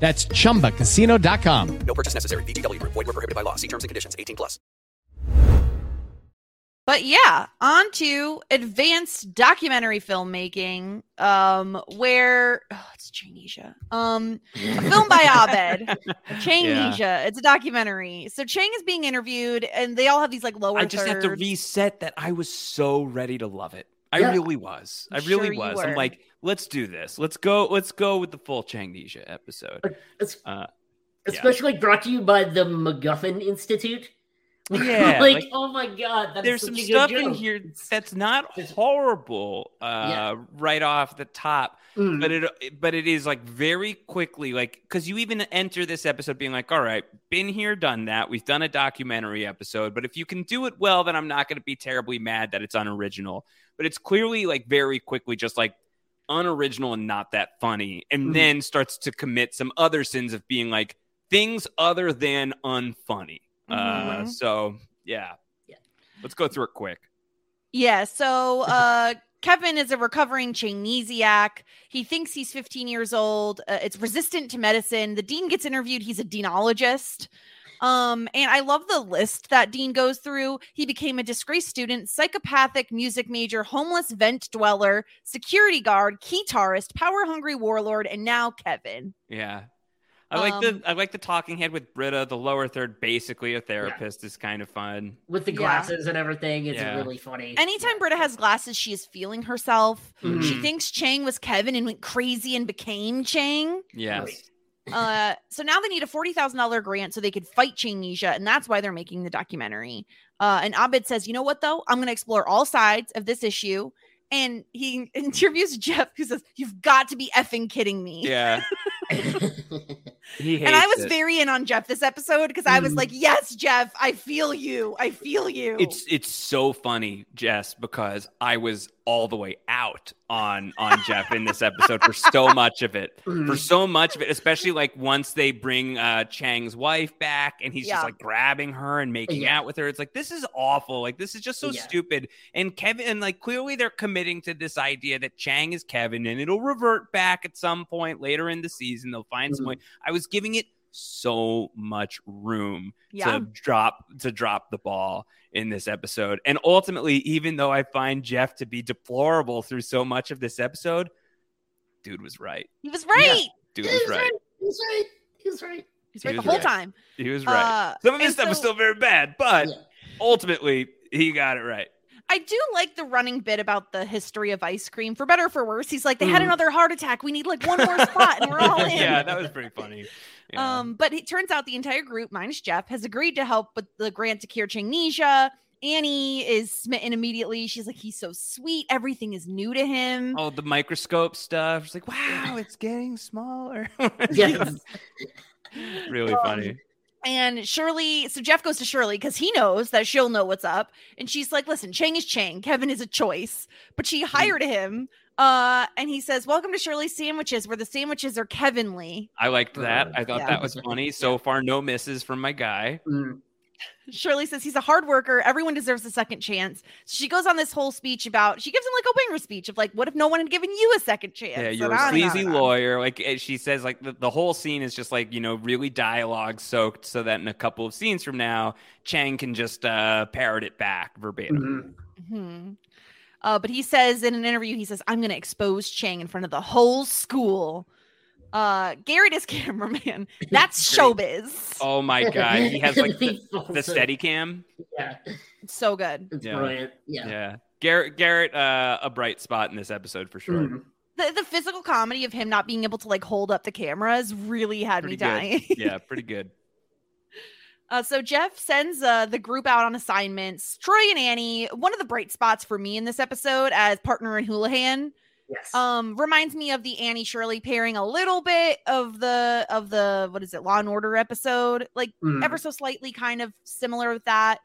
That's chumbacasino.com. No purchase necessary. VGW Group. Void were prohibited by law. See terms and conditions. 18 plus. But yeah, on to advanced documentary filmmaking, um, where oh, it's Changnesia. Um, a film by Abed. Changnesia. It's a documentary. So Chang is being interviewed, and they all have these like lower. I just have to reset that I was so ready to love it. I Yeah. really was. I really sure was. I'm like, let's do this. Let's go. Let's go with the full Changnesia episode. Uh, Especially brought to you by the MacGuffin Institute. Yeah, like, like, oh my god, there's some stuff in here that's not horrible uh Yeah. right off the top Mm. but it but it is like very quickly like because you even enter this episode being like all right been here done that we've done a documentary episode but if you can do it well then i'm not going to be terribly mad that it's unoriginal but it's clearly like very quickly just like unoriginal and not that funny and Mhm. then starts to commit some other sins of being like things other than unfunny uh Mhm. so yeah Yeah. let's go through it quick Yeah, so uh Kevin is a recovering Changnesiac. He thinks he's 15 years old. Uh, it's resistant to medicine. The dean gets interviewed. He's a deanologist. Um, and I love the list that Dean goes through. He became a disgraced student, psychopathic music major, homeless vent dweller, security guard, keytarist, power hungry warlord, and now Kevin. Yeah. I like the Um, I like the talking head with Britta. The lower third, basically a therapist, is kind of fun. with the Yeah. glasses and everything. It's Yeah. really funny. Anytime Britta has glasses, she is feeling herself. She Mhm. thinks Chang was Kevin and went crazy and became Chang. Yes. Uh so now they need a $40,000 grant so they could fight Changnesia and that's why they're making the documentary. Uh and Abed says, "You know what though? I'm going to explore all sides of this issue." And he interviews Jeff who says, "You've got to be effing kidding me." Yeah. He hates and I was it. very in on Jeff this episode because I was Mm. like, "Yes, Jeff, I feel you. I feel you." It's it's so funny, Jess, because I was all the way out on on Jeff in this episode for so much of it. For so much of it, especially like once they bring uh Chang's wife back and he's Yeah. just like grabbing her and making Yeah. out with her. It's like this is awful. Like this is just so Yeah. stupid. And Kevin and like clearly they're committing to this idea that Chang is Kevin and it'll revert back at some point later in the season. They'll find some Mhm. way. I was giving it so much room to drop to drop the ball in this episode. And ultimately, even though I find Jeff to be deplorable through so much of this episode, dude was right. he was right. Dude He was was right. right. was right. He's right. He's He right the whole right. time. He was right. Uh, Some of this and stuff was still very bad, but Yeah. ultimately he got it right. I do like the running bit about the history of ice cream. For better or for worse, he's like, they had Mhm. another heart attack. We need like one more spot, and we're all in. yeah, that was pretty funny. Yeah. Um, but it turns out the entire group, minus Jeff, has agreed to help with the grant to cure Changnesia. Annie is smitten immediately. She's like, he's so sweet. Everything is new to him. Oh, the microscope stuff. She's like, wow, it's getting smaller. Yes. really Um, funny. And Shirley, so Jeff goes to Shirley because he knows that she'll know what's up. And she's like, listen, Chang is Chang. Kevin is a choice. But she hired him. Uh, and he says, Welcome to Shirley's Sandwiches, where the sandwiches are Kevinly. I liked that. I thought Yeah. that was funny. So far, no misses from my guy. Mm. Shirley says he's a hard worker. Everyone deserves a second chance. So she goes on this whole speech about she gives him like a winger speech of like, what if no one had given you a second chance? Yeah, you're on a sleazy lawyer. Like she says, like the, the whole scene is just like you know really dialogue soaked, so that in a couple of scenes from now, Chang can just uh, parrot it back verbatim. Mhm. Mhm. Uh, but he says in an interview, he says, I'm going to expose Chang in front of the whole school. Uh, Garrett is cameraman. That's showbiz. Oh my god, he has like the, He the steady cam. Yeah, so good. it's Yeah. brilliant. Yeah. Yeah, Garrett, Garrett, uh, a bright spot in this episode for sure. Mm. The, the physical comedy of him not being able to like hold up the cameras really had Pretty me good. dying. yeah, pretty good. Uh, so Jeff sends uh, the group out on assignments. Troy and Annie, one of the bright spots for me in this episode as partner in Houlihan, Yes. um, reminds me of the Annie Shirley pairing a little bit of the of the what is it Law and Order episode, like Mm. ever so slightly kind of similar with that.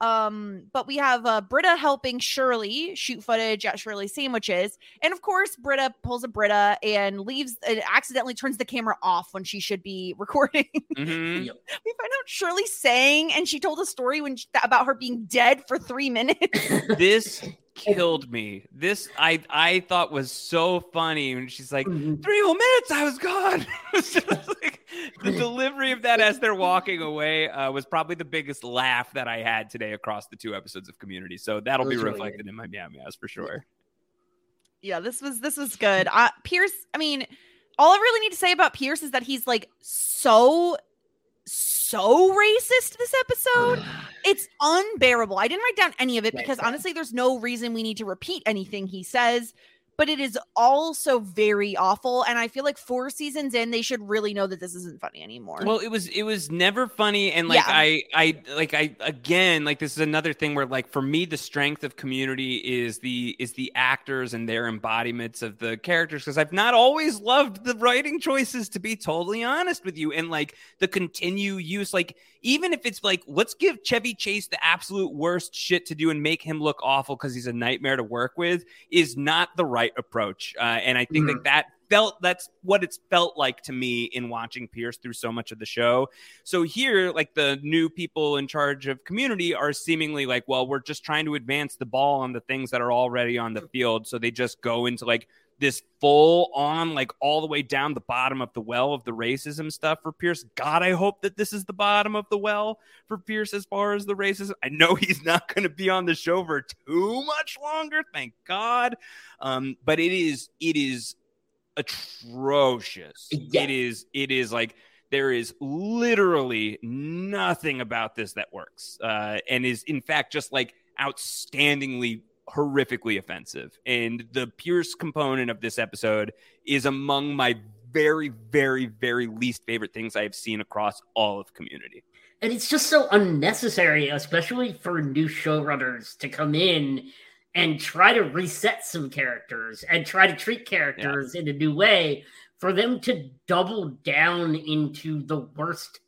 Um, but we have uh, Britta helping Shirley shoot footage at Shirley's sandwiches, and of course Britta pulls a Britta and leaves, and accidentally turns the camera off when she should be recording. hmm Yep. we find out Shirley sang and she told a story when she, about her being dead for three minutes. This killed me. This I I thought was so funny when she's like, three more minutes, I was gone. Like, the delivery of that as they're walking away uh, was probably the biggest laugh that I had today across the two episodes of Community. So that'll be really reflected in my meow meows for sure. yeah this was this was good uh pierce i mean all i really need to say about pierce is that he's like so so racist this episode. It's unbearable. I didn't write down any of it because honestly there's no reason we need to repeat anything he says but it is also very awful and i feel like four seasons in they should really know that this isn't funny anymore Well, it was it was never funny, and like Yeah. I I like I again like this is another thing where like for me the strength of Community is the is the actors and their embodiments of the characters because I've not always loved the writing choices to be totally honest with you, and like the continue use like even if it's like let's give Chevy Chase the absolute worst shit to do and make him look awful because he's a nightmare to work with is not the right approach, uh, and I think that that felt that's what it's felt like to me in watching Pierce through so much of the show. So here, like the new people in charge of community are seemingly like, well, we're just trying to advance the ball on the things that are already on the field. So they just go into like this full on, like all the way down the bottom of the well of the racism stuff for Pierce. God, I hope that this is the bottom of the well for Pierce as far as the racism. I know he's not going to be on the show for too much longer, thank God. Um, but it is, it is atrocious. Yeah. It is it is like there is literally nothing about this that works. Uh and is in fact just like outstandingly horrifically offensive. And the Pierce component of this episode is among my very very very least favorite things I have seen across all of community. and it's just so unnecessary, especially for new showrunners to come in and try to reset some characters and try to treat characters in a new way. For them to double down into the worst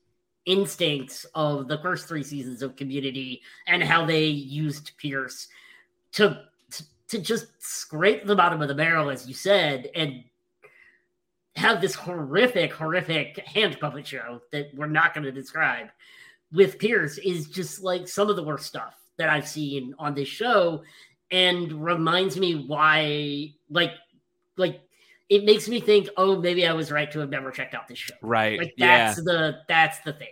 instincts of the first three seasons of Community and how they used Pierce to to just scrape the bottom of the barrel, as you said, and have this horrific, horrific hand puppet show that we're not going to describe with Pierce is just like some of the worst stuff that I've seen on this show and reminds me why like like it makes me think oh maybe I was right to have never checked out this show. Right. Like yeah. that's the that's the thing.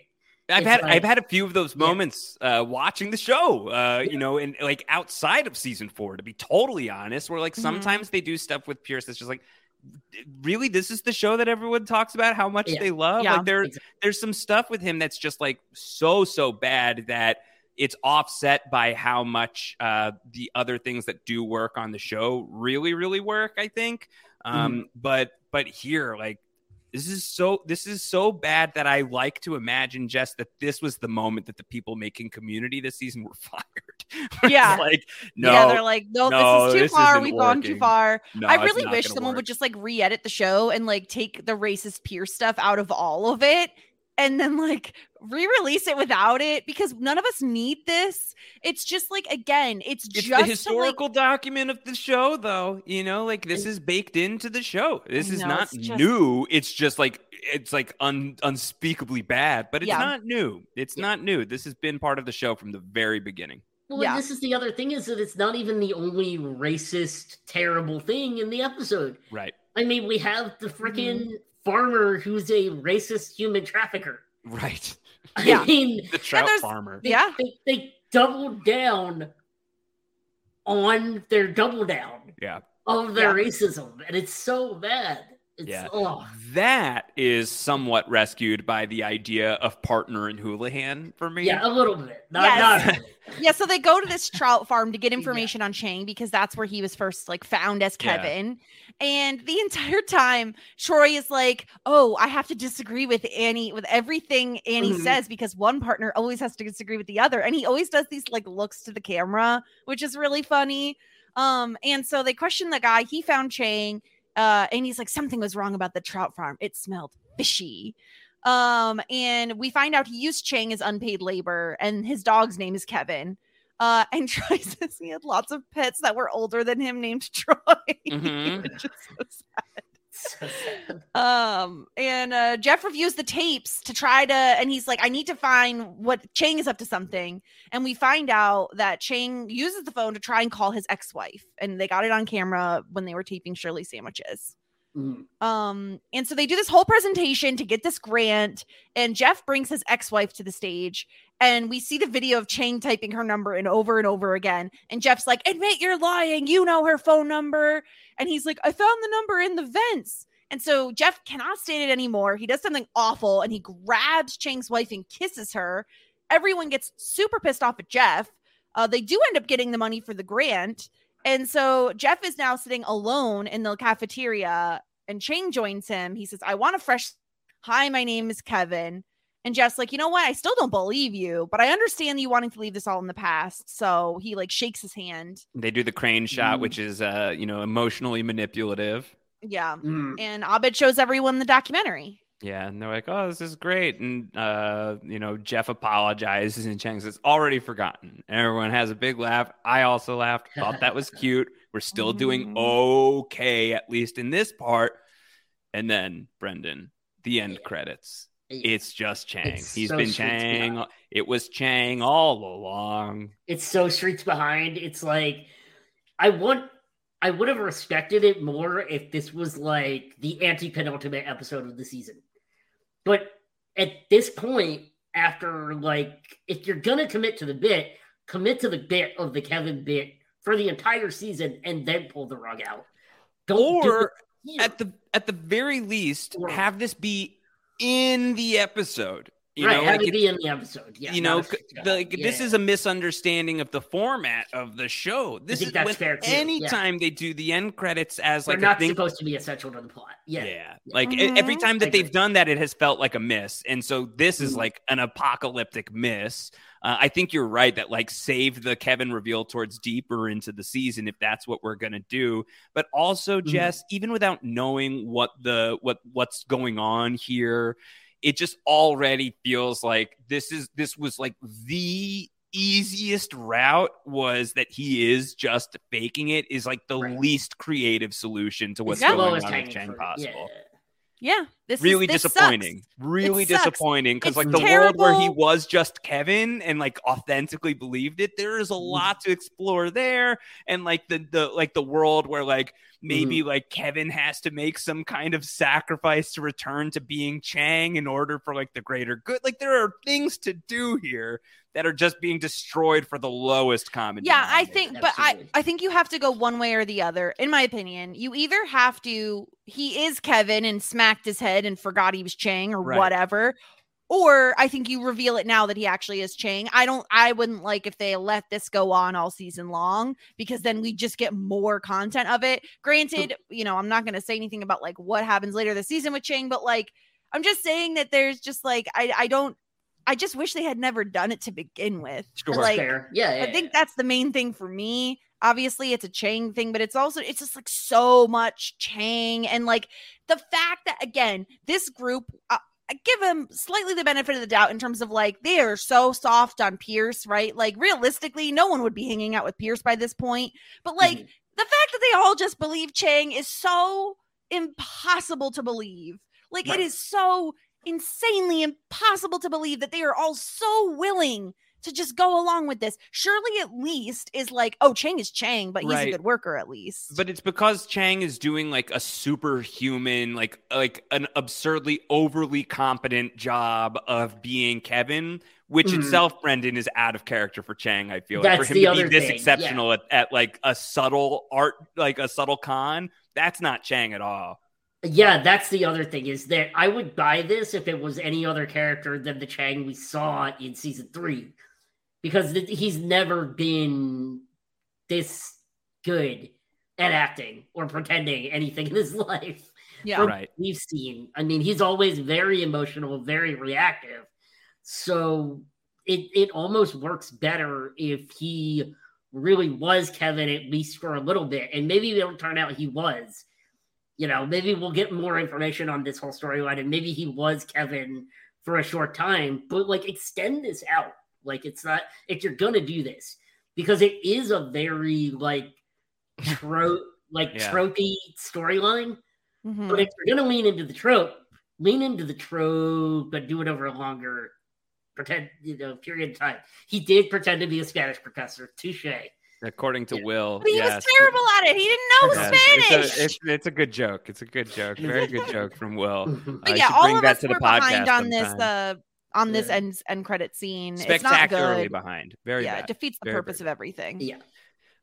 I've It's had like- I've had a few of those moments uh, watching the show, uh, you know, and like outside of season four. To be totally honest, where like Mhm. sometimes they do stuff with Pierce that's just like, really, this is the show that everyone talks about how much Yeah. they love. Yeah. Like there, Exactly. there's some stuff with him that's just like so so bad that it's offset by how much uh, the other things that do work on the show really really work. I think, um, but but here like this is so this is so bad that I like to imagine just that this was the moment that the people making community this season were fired. Yeah. like no, yeah, they're like, no, no, this is too this far. We've gone too far. no, I really wish someone work. would just like re-edit the show and like take the racist Pierce stuff out of all of it and then like re-release it without it because none of us need this. It's just like again, it's, It's just the to, like- historical document of the show, though. You know, like this is baked into the show. This I is know, not it's just- new. It's just like it's like un, unspeakably bad, but it's Yeah. not new. It's not new. This has been part of the show from the very beginning. Well, Yeah. and this is the other thing is that it's not even the only racist, terrible thing in the episode. Right. I mean, we have the freaking Mm-hmm. Farmer who's a racist human trafficker. Right. Yeah. I mean, The trout there's- farmer. they, Yeah. they, they doubled down on their double down Yeah. of their Yeah. racism, and it's so bad. It's Yeah. oh, That is somewhat rescued by the idea of partner and Houlihan for me. yeah, a little bit. Not, Yes. not. Yeah, so they go to this trout farm to get information on Chang because that's where he was first like found as Yeah. Kevin. And the entire time, Troy is like, "Oh, I have to disagree with Annie with everything Annie Mhm. says because one partner always has to disagree with the other." And he always does these like looks to the camera, which is really funny. Um, and so they question the guy. He found Chang, uh, and he's like, "Something was wrong about the trout farm. It smelled fishy." Um, and we find out he used Chang as unpaid labor, and his dog's name is Kevin. Uh, and Troy says he had lots of pets that were older than him named Troy. Mhm. Which is so. Um, and uh, Jeff reviews the tapes to try to, and he's like, I need to find what Chang is up to something. And we find out that Chang uses the phone to try and call his ex wife, and they got it on camera when they were taping Shirley sandwiches. Um, and so they do this whole presentation to get this grant, and Jeff brings his ex-wife to the stage, and we see the video of Chang typing her number in over and over again. And Jeff's like, "Admit you're lying. You know her phone number." And he's like, "I found the number in the vents." And so Jeff cannot stand it anymore. He does something awful, and he grabs Chang's wife and kisses her. Everyone gets super pissed off at Jeff. Uh, they do end up getting the money for the grant. And so Jeff is now sitting alone in the cafeteria, and Chang joins him. He says, I want a fresh. Hi, my name is Kevin. And Jeff's like, you know what? I still don't believe you, but I understand you wanting to leave this all in the past. So he like shakes his hand. They do the crane shot, Mm. which is uh, you know, emotionally manipulative. Yeah. And Abed shows everyone the documentary. Yeah, and they're like, "Oh, this is great," and uh, you know, Jeff apologizes, and Chang says, "Already forgotten." And everyone has a big laugh. I also laughed, thought that was cute. We're still doing okay, at least in this part. And then Brendan, the end credits. It's just Chang. It's He's so been Chang. yeah. It was Chang all along. It's so streets behind. It's like I want I would have respected it more if this was like the anti-penultimate episode of the season. But at this point, after like if you're gonna commit to the bit, commit to the bit of the Kevin bit for the entire season and then pull the rug out. Don't or here. at the at the very least have this be in the episode you right, know have like it be in the episode. Yeah, you know a c- straight the, cut. like, this Yeah. is a misunderstanding of the format of the show this think is that's when fair, too. Yeah. anytime they do the end credits as They're like not thing supposed to be essential to the plot. Yeah. yeah like e- every time that they've done that it has felt like a miss and so this is Mhm. like an apocalyptic miss uh, i think you're right that like save the kevin reveal towards deeper into the season if that's what we're gonna do but also Mm-hmm. jess even without knowing what the what what's going on here it just already feels like this is this was like the easiest route was that he is just faking it is like the least creative solution to what's Yeah. going on hanging with Chang fruit, possible Yeah. This is- really this disappointing sucks. really It disappointing because like the world where he was just kevin and like authentically believed it there is a Mm-hmm. lot to explore there and like the the like the world where like maybe Mm-hmm. like kevin has to make some kind of sacrifice to return to being chang in order for like the greater good like there are things to do here that are just being destroyed for the lowest common Yeah, I think, but I, I think you have to go one way or the other. In my opinion, you either have to, he is Kevin and smacked his head and forgot he was Chang or Right. whatever, or I think you reveal it now that he actually is Chang. I don't, I wouldn't like if they let this go on all season long because then we just get more content of it. Granted, you know, I'm not going to say anything about like what happens later this season with Chang, but like, I'm just saying that there's just like, I, I don't, I just wish they had never done it to begin with. Sure. Like, Fair. Yeah, yeah, I think that's the main thing for me. Obviously, it's a Chang thing, but it's also it's just like so much Chang and like the fact that again, this group. Uh, I give them slightly the benefit of the doubt in terms of like they are so soft on Pierce, right? Like realistically, no one would be hanging out with Pierce by this point. But like the fact that they all just believe Chang is so impossible to believe. Like Right. it is so insanely impossible to believe that they are all so willing to just go along with this. Shirley at least is like, oh, Chang is Chang, but he's Right. a good worker at least. But it's because Chang is doing like a superhuman, like like an absurdly overly competent job of being Kevin, which Mhm. itself, Brendan, is out of character for Chang. I feel like for him the to other be this thing, exceptional at, at like a subtle art, like a subtle con, that's not Chang at all. Yeah, that's the other thing is that I would buy this if it was any other character than the Chang we saw in season three, because th- he's never been this good at acting or pretending anything in his life. Yeah. From Right. We've seen. I mean, he's always very emotional, very reactive. So it it almost works better if he really was Kevin at least for a little bit, and maybe it'll turn out he was you know, maybe we'll get more information on this whole storyline, and maybe he was Kevin for a short time, but like extend this out. Like it's not if you're gonna do this because it is a very like trope, like Yeah. tropey storyline. Mhm. But if you're gonna lean into the trope, lean into the trope, but do it over a longer pretend, you know, period of time. He did pretend to be a Spanish professor. Touche. According to Will, But he yes. was terrible at it. He didn't know Yes, Spanish. It's a, it's, it's a good joke. It's a good joke. Very good joke from Will. but I yeah, should all bring of that us to the were behind podcast on this sometime. uh on this Yeah. end end credit scene. It's not Spectacularly good. behind. Very yeah, bad. it defeats the Very, purpose very of everything. Yeah.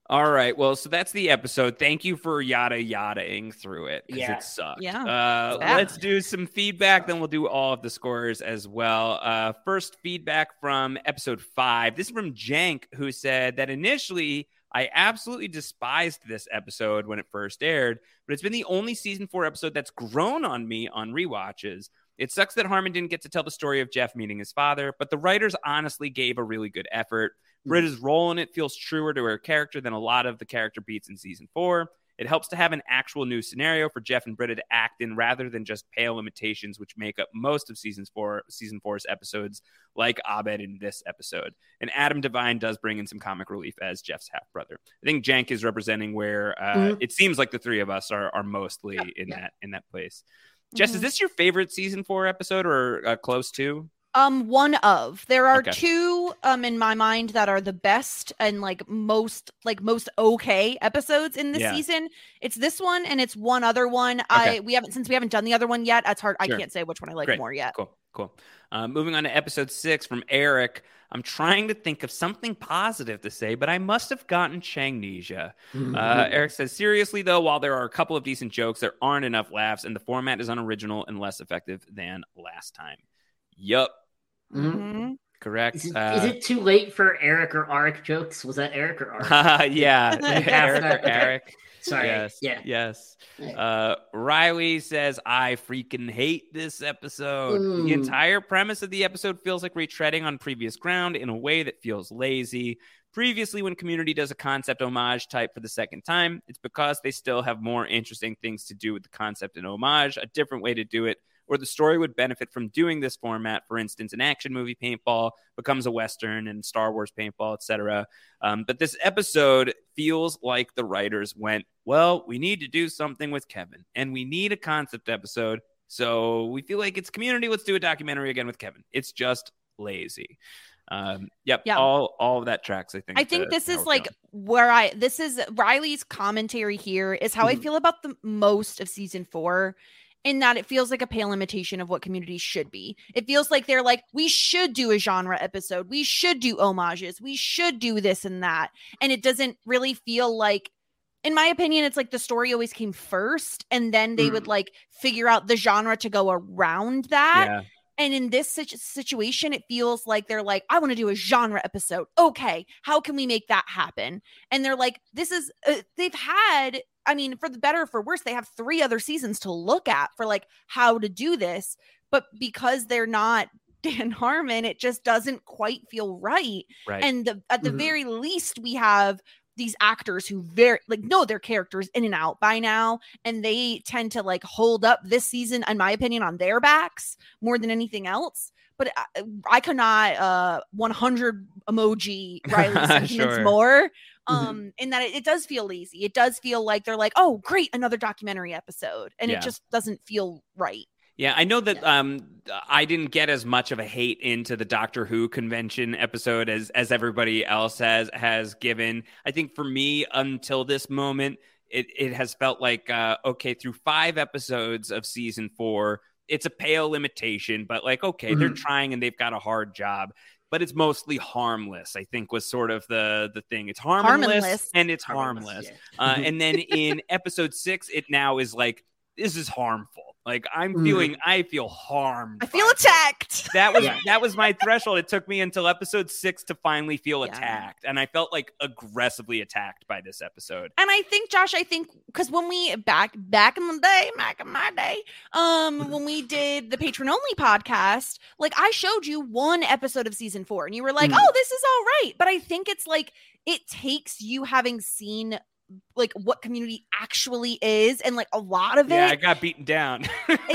All right. Well, so that's the episode. Thank you for yada yadaing through it because Yeah. it sucked. Yeah. Uh, let's do some feedback. Then we'll do all of the scores as well. Uh, first feedback from episode five. This is from Jank, who said that initially I absolutely despised this episode when it first aired, but it's been the only season four episode that's grown on me on rewatches. It sucks that Harmon didn't get to tell the story of Jeff meeting his father, but the writers honestly gave a really good effort. Britta's role in it feels truer to her character than a lot of the character beats in season four. It helps to have an actual new scenario for Jeff and Britta to act in rather than just pale imitations, which make up most of seasons four, season four's episodes, like Abed in this episode. And Adam Devine does bring in some comic relief as Jeff's half brother. I think Jank is representing where uh, Mhm. it seems like the three of us are, are mostly Yeah, in yeah. that in that place. Jess, Mhm. is this your favorite season four episode or uh, close to? Um, one of there are Okay. two um in my mind that are the best and like most like most okay episodes in this Yeah. season. It's this one and it's one other one. I we haven't since we haven't done the other one yet. It's hard. Sure. I can't say which one I like Great. more yet. Cool, cool. Uh, moving on to episode six from Eric. I'm trying to think of something positive to say, but I must have gotten Changnesia. Uh, Eric says, seriously, though, while there are a couple of decent jokes, there aren't enough laughs, and the format is unoriginal and less effective than last time. Yup, Mhm. Mhm. correct. Is, it, Uh, is it too late for Eric or Arik jokes? Was that Eric or Arik? yeah, Eric that- or okay. Eric. Sorry. Yes, Yeah. yes. Uh, Riley says, I freaking hate this episode. The Mm. entire premise of the episode feels like retreading on previous ground in a way that feels lazy. Previously, when Community does a concept homage type for the second time, it's because they still have more interesting things to do with the concept and homage, a different way to do it, or the story would benefit from doing this format. For instance, an action movie paintball becomes a Western and Star Wars paintball, etc. Um, but this episode feels like the writers went, well, we need to do something with Kevin, and we need a concept episode. So we feel like it's community. Let's do a documentary again with Kevin. It's just lazy. Um, yep, Yeah. all all of that tracks. I think. I think to this is like going. where I this is Riley's commentary here is how I Mhm. feel about the most of season four. In that it feels like a pale imitation of what community should be. It feels like they're like, we should do a genre episode. We should do homages. We should do this and that. And it doesn't really feel like, in my opinion, it's like the story always came first. And then they would like figure out the genre to go around that. yeah, And in this situation, it feels like they're like, I want to do a genre episode. Okay, how can we make that happen? And they're like, this is, uh, they've had, I mean, for the better or for worse, they have three other seasons to look at for like how to do this. But because they're not Dan Harmon, it just doesn't quite feel right. right. And the, at the Mhm. very least, we have these actors who very like know their characters in and out by now and they tend to like hold up this season in my opinion on their backs more than anything else but i, I could not uh 100 emoji riley Sure. more Mhm. um in that it, it does feel lazy it does feel like they're like oh great another documentary episode and Yeah. it just doesn't feel right Yeah, I know that um I didn't get as much of a hate into the Doctor Who convention episode as as everybody else has has given. I think for me until this moment it it has felt like uh okay through 5 episodes of season 4 it's a pale imitation but like okay they're trying and they've got a hard job but it's mostly harmless i think was sort of the the thing it's harmless, Harmless. and it's Harmless, harmless yeah. uh, and then in episode six, it now is like this is harmful. Like I'm Mhm. feeling, I feel harmed. i feel by this. attacked That was Yeah. that was my threshold. It took me until episode six to finally feel Yeah. attacked, and I felt like aggressively attacked by this episode. and I think Josh, I think because when we back back in the day, back in my day, um, when we did the patron only podcast, like I showed you one episode of season four, and you were like, Mhm. "Oh, this is all right," but I think it's like it takes you having seen like what community actually is and like a lot of Yeah, I got beaten down.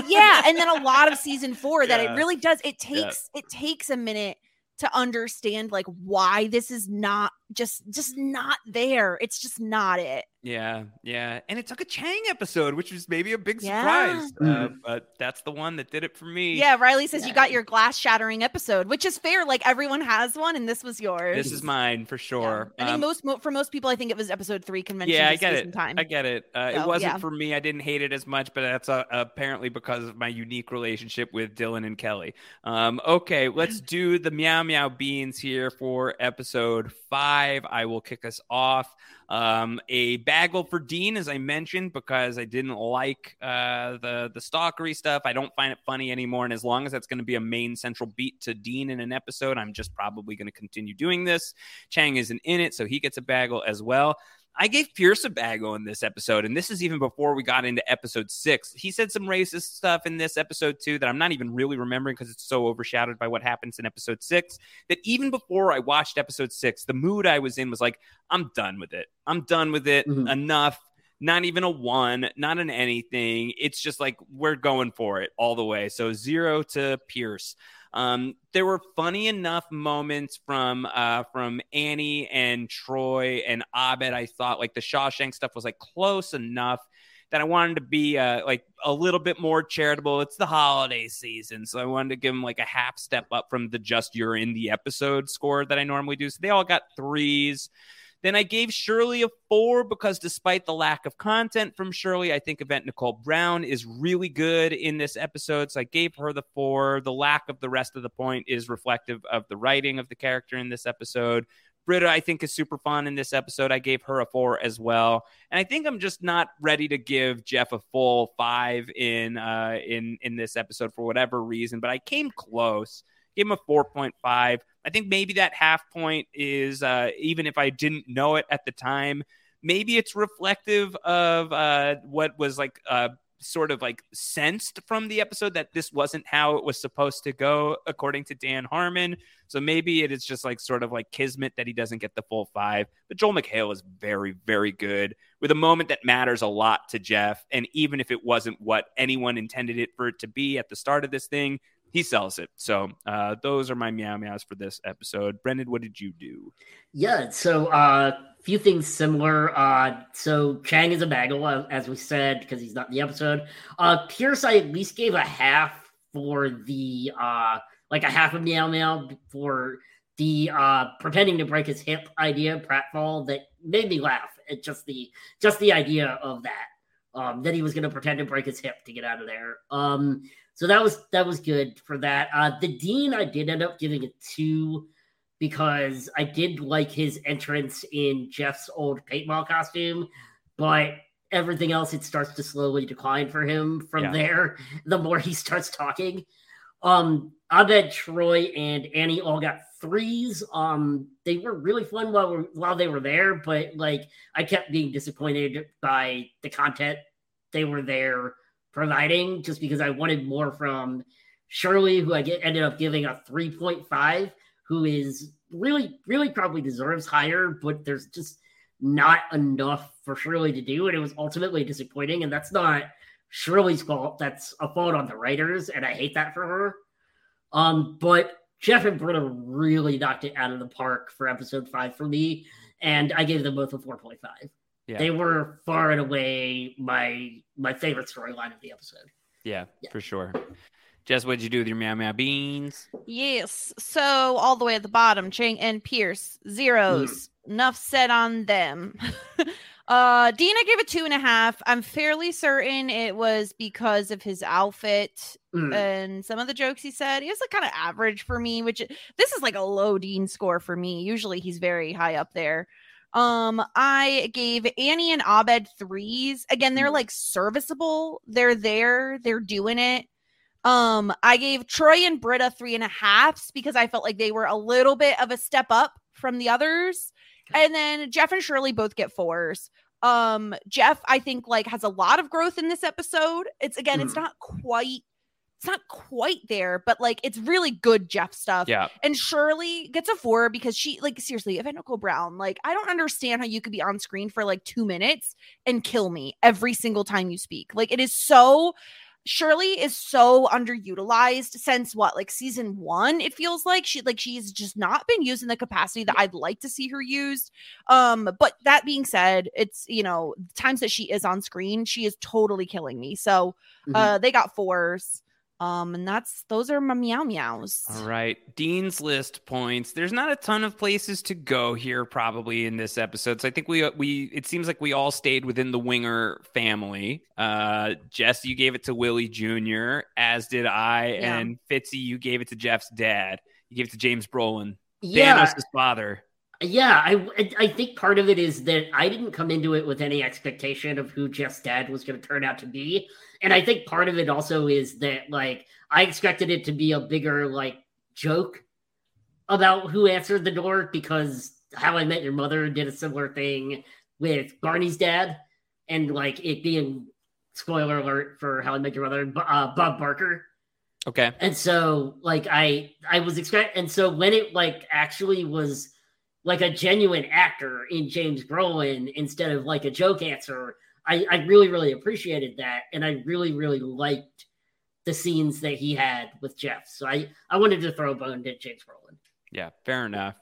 yeah and then a lot of season four that Yeah. it really does it Yeah. takes it takes a minute to understand like why this is not just just not there. It's just not it. Yeah, yeah, and it took a Chang episode, which was maybe a big Yeah. surprise. Uh, Mhm. but that's the one that did it for me. Yeah, Riley says you got your glass shattering episode, which is fair. Like everyone has one, and this was yours. this is mine for sure. I think Um, most mo- for most people, I think it was episode three convention. yeah, I get season it. Time. I get it. Uh, So, it wasn't yeah. for me. I didn't hate it as much, but that's uh, apparently because of my unique relationship with Dylan and Kelly. Um, okay, let's do the meow meow beans here for episode five. I will kick us off. Um, a bagel for Dean, as I mentioned, because I didn't like uh, the the stalkery stuff. I don't find it funny anymore, and as long as that's going to be a main central beat to Dean in an episode, I'm just probably going to continue doing this. Chang isn't in it, so he gets a bagel as well. I gave Pierce a bagel in this episode, and this is even before we got into episode six. He said some racist stuff in this episode too that I'm not even really remembering because it's so overshadowed by what happens in episode six. That even before I watched episode six, the mood I was in was like, I'm done with it. I'm done with it. Mhm. Enough. Not even a one, not an anything. It's just like we're going for it all the way. So zero to Pierce. Um, there were funny enough moments from uh, from Annie and Troy and Abed. I thought like the Shawshank stuff was like close enough that I wanted to be uh, like a little bit more charitable. It's the holiday season, so I wanted to give them like a half step up from the just you're in the episode score that I normally do. So they all got threes. Then I gave Shirley a four because despite the lack of content from Shirley, I think Yvette Nicole Brown is really good in this episode. So I gave her the four. The lack of the rest of the point is reflective of the writing of the character in this episode. Britta, I think, is super fun in this episode. I gave her a four as well, and I think I'm just not ready to give Jeff a full five in uh, in in this episode for whatever reason. But I came close. Gave him a four point five. I think maybe that half point is uh, even if I didn't know it at the time, maybe it's reflective of uh, what was like uh, sort of like sensed from the episode that this wasn't how it was supposed to go according to Dan Harmon. So maybe it is just like sort of like kismet that he doesn't get the full five. But Joel McHale is very, very good with a moment that matters a lot to Jeff. And even if it wasn't what anyone intended it for it to be at the start of this thing, he sells it. So uh, those are my meow meows for this episode. Brendan, what did you do? Yeah, so a uh, few things similar. Uh, so Chang is a bagel, uh, as we said, because he's not in the episode. Uh, Pierce, I at least gave a half for the uh, like a half of meow meow for the uh, pretending to break his hip idea pratfall that made me laugh at just the just the idea of that um, that he was going to pretend to break his hip to get out of there. Um, so that was that was good for that. Uh, the dean, I did end up giving it two because I did like his entrance in Jeff's old paintball costume, but everything else it starts to slowly decline for him from Yeah. there. The more he starts talking, um, Abed, Troy, and Annie all got threes. Um, they were really fun while we while they were there, but like I kept being disappointed by the content they were there providing, just because I wanted more from Shirley, who I get, ended up giving a three point five, who is really really probably deserves higher, but there's just not enough for Shirley to do, and it was ultimately disappointing. And that's not Shirley's fault. That's a fault on the writers, and I hate that for her. Um, but Jeff and Britta really knocked it out of the park for episode five for me, and I gave them both a four point five. Yeah. They were far and away my my favorite storyline of the episode. Yeah, for sure. Jess, what did you do with your meow meow beans? Yes. So all the way at the bottom, Chang and Pierce, zeros. Enough said on them. uh Dina gave it two and a half. I'm fairly certain it was because of his outfit Mm. and some of the jokes he said. He was like kind of average for me, which this is like a low Dean score for me. Usually he's very high up there. Um, I gave Annie and Abed threes. Again, they're like serviceable. They're there, they're doing it. Um, I gave Troy and Britta three and a halves because I felt like they were a little bit of a step up from the others. And then Jeff and Shirley both get fours. Um, Jeff, I think like has a lot of growth in this episode. It's again, it's Hmm. Not quite it's not quite there, but like it's really good Jeff stuff. Yeah. And Shirley gets a four because she like seriously, Yvette Nicole Brown, like I don't understand how you could be on screen for like two minutes and kill me every single time you speak. Like it is so Shirley is so underutilized since what, like season one? It feels like she like she's just not been used in the capacity that I'd like to see her used. Um, but that being said, it's you know times that she is on screen, she is totally killing me. So, Mm-hmm. uh, they got fours. Um, and that's those are my meow meows. All right. Dean's list points. There's not a ton of places to go here probably in this episode. So I think we we it seems like we all stayed within the Winger family. Uh Jess, you gave it to Willie Jr., as did I, Yeah. and Fitzy, you gave it to Jeff's dad. You gave it to James Brolin. Yeah. Thanos' father. Yeah, I I think part of it is that I didn't come into it with any expectation of who Jeff's dad was going to turn out to be, and I think part of it also is that like I expected it to be a bigger like joke about who answered the door because How I Met Your Mother did a similar thing with Barney's dad, and like it being spoiler alert for How I Met Your Mother, uh, Bob Barker. Okay. And so like I I was expect and so when it like actually was like a genuine actor in James Brolin instead of like a joke answer, I, I really, really appreciated that. And I really, really liked the scenes that he had with Jeff. So I, I wanted to throw a bone to James Brolin. Yeah, fair enough.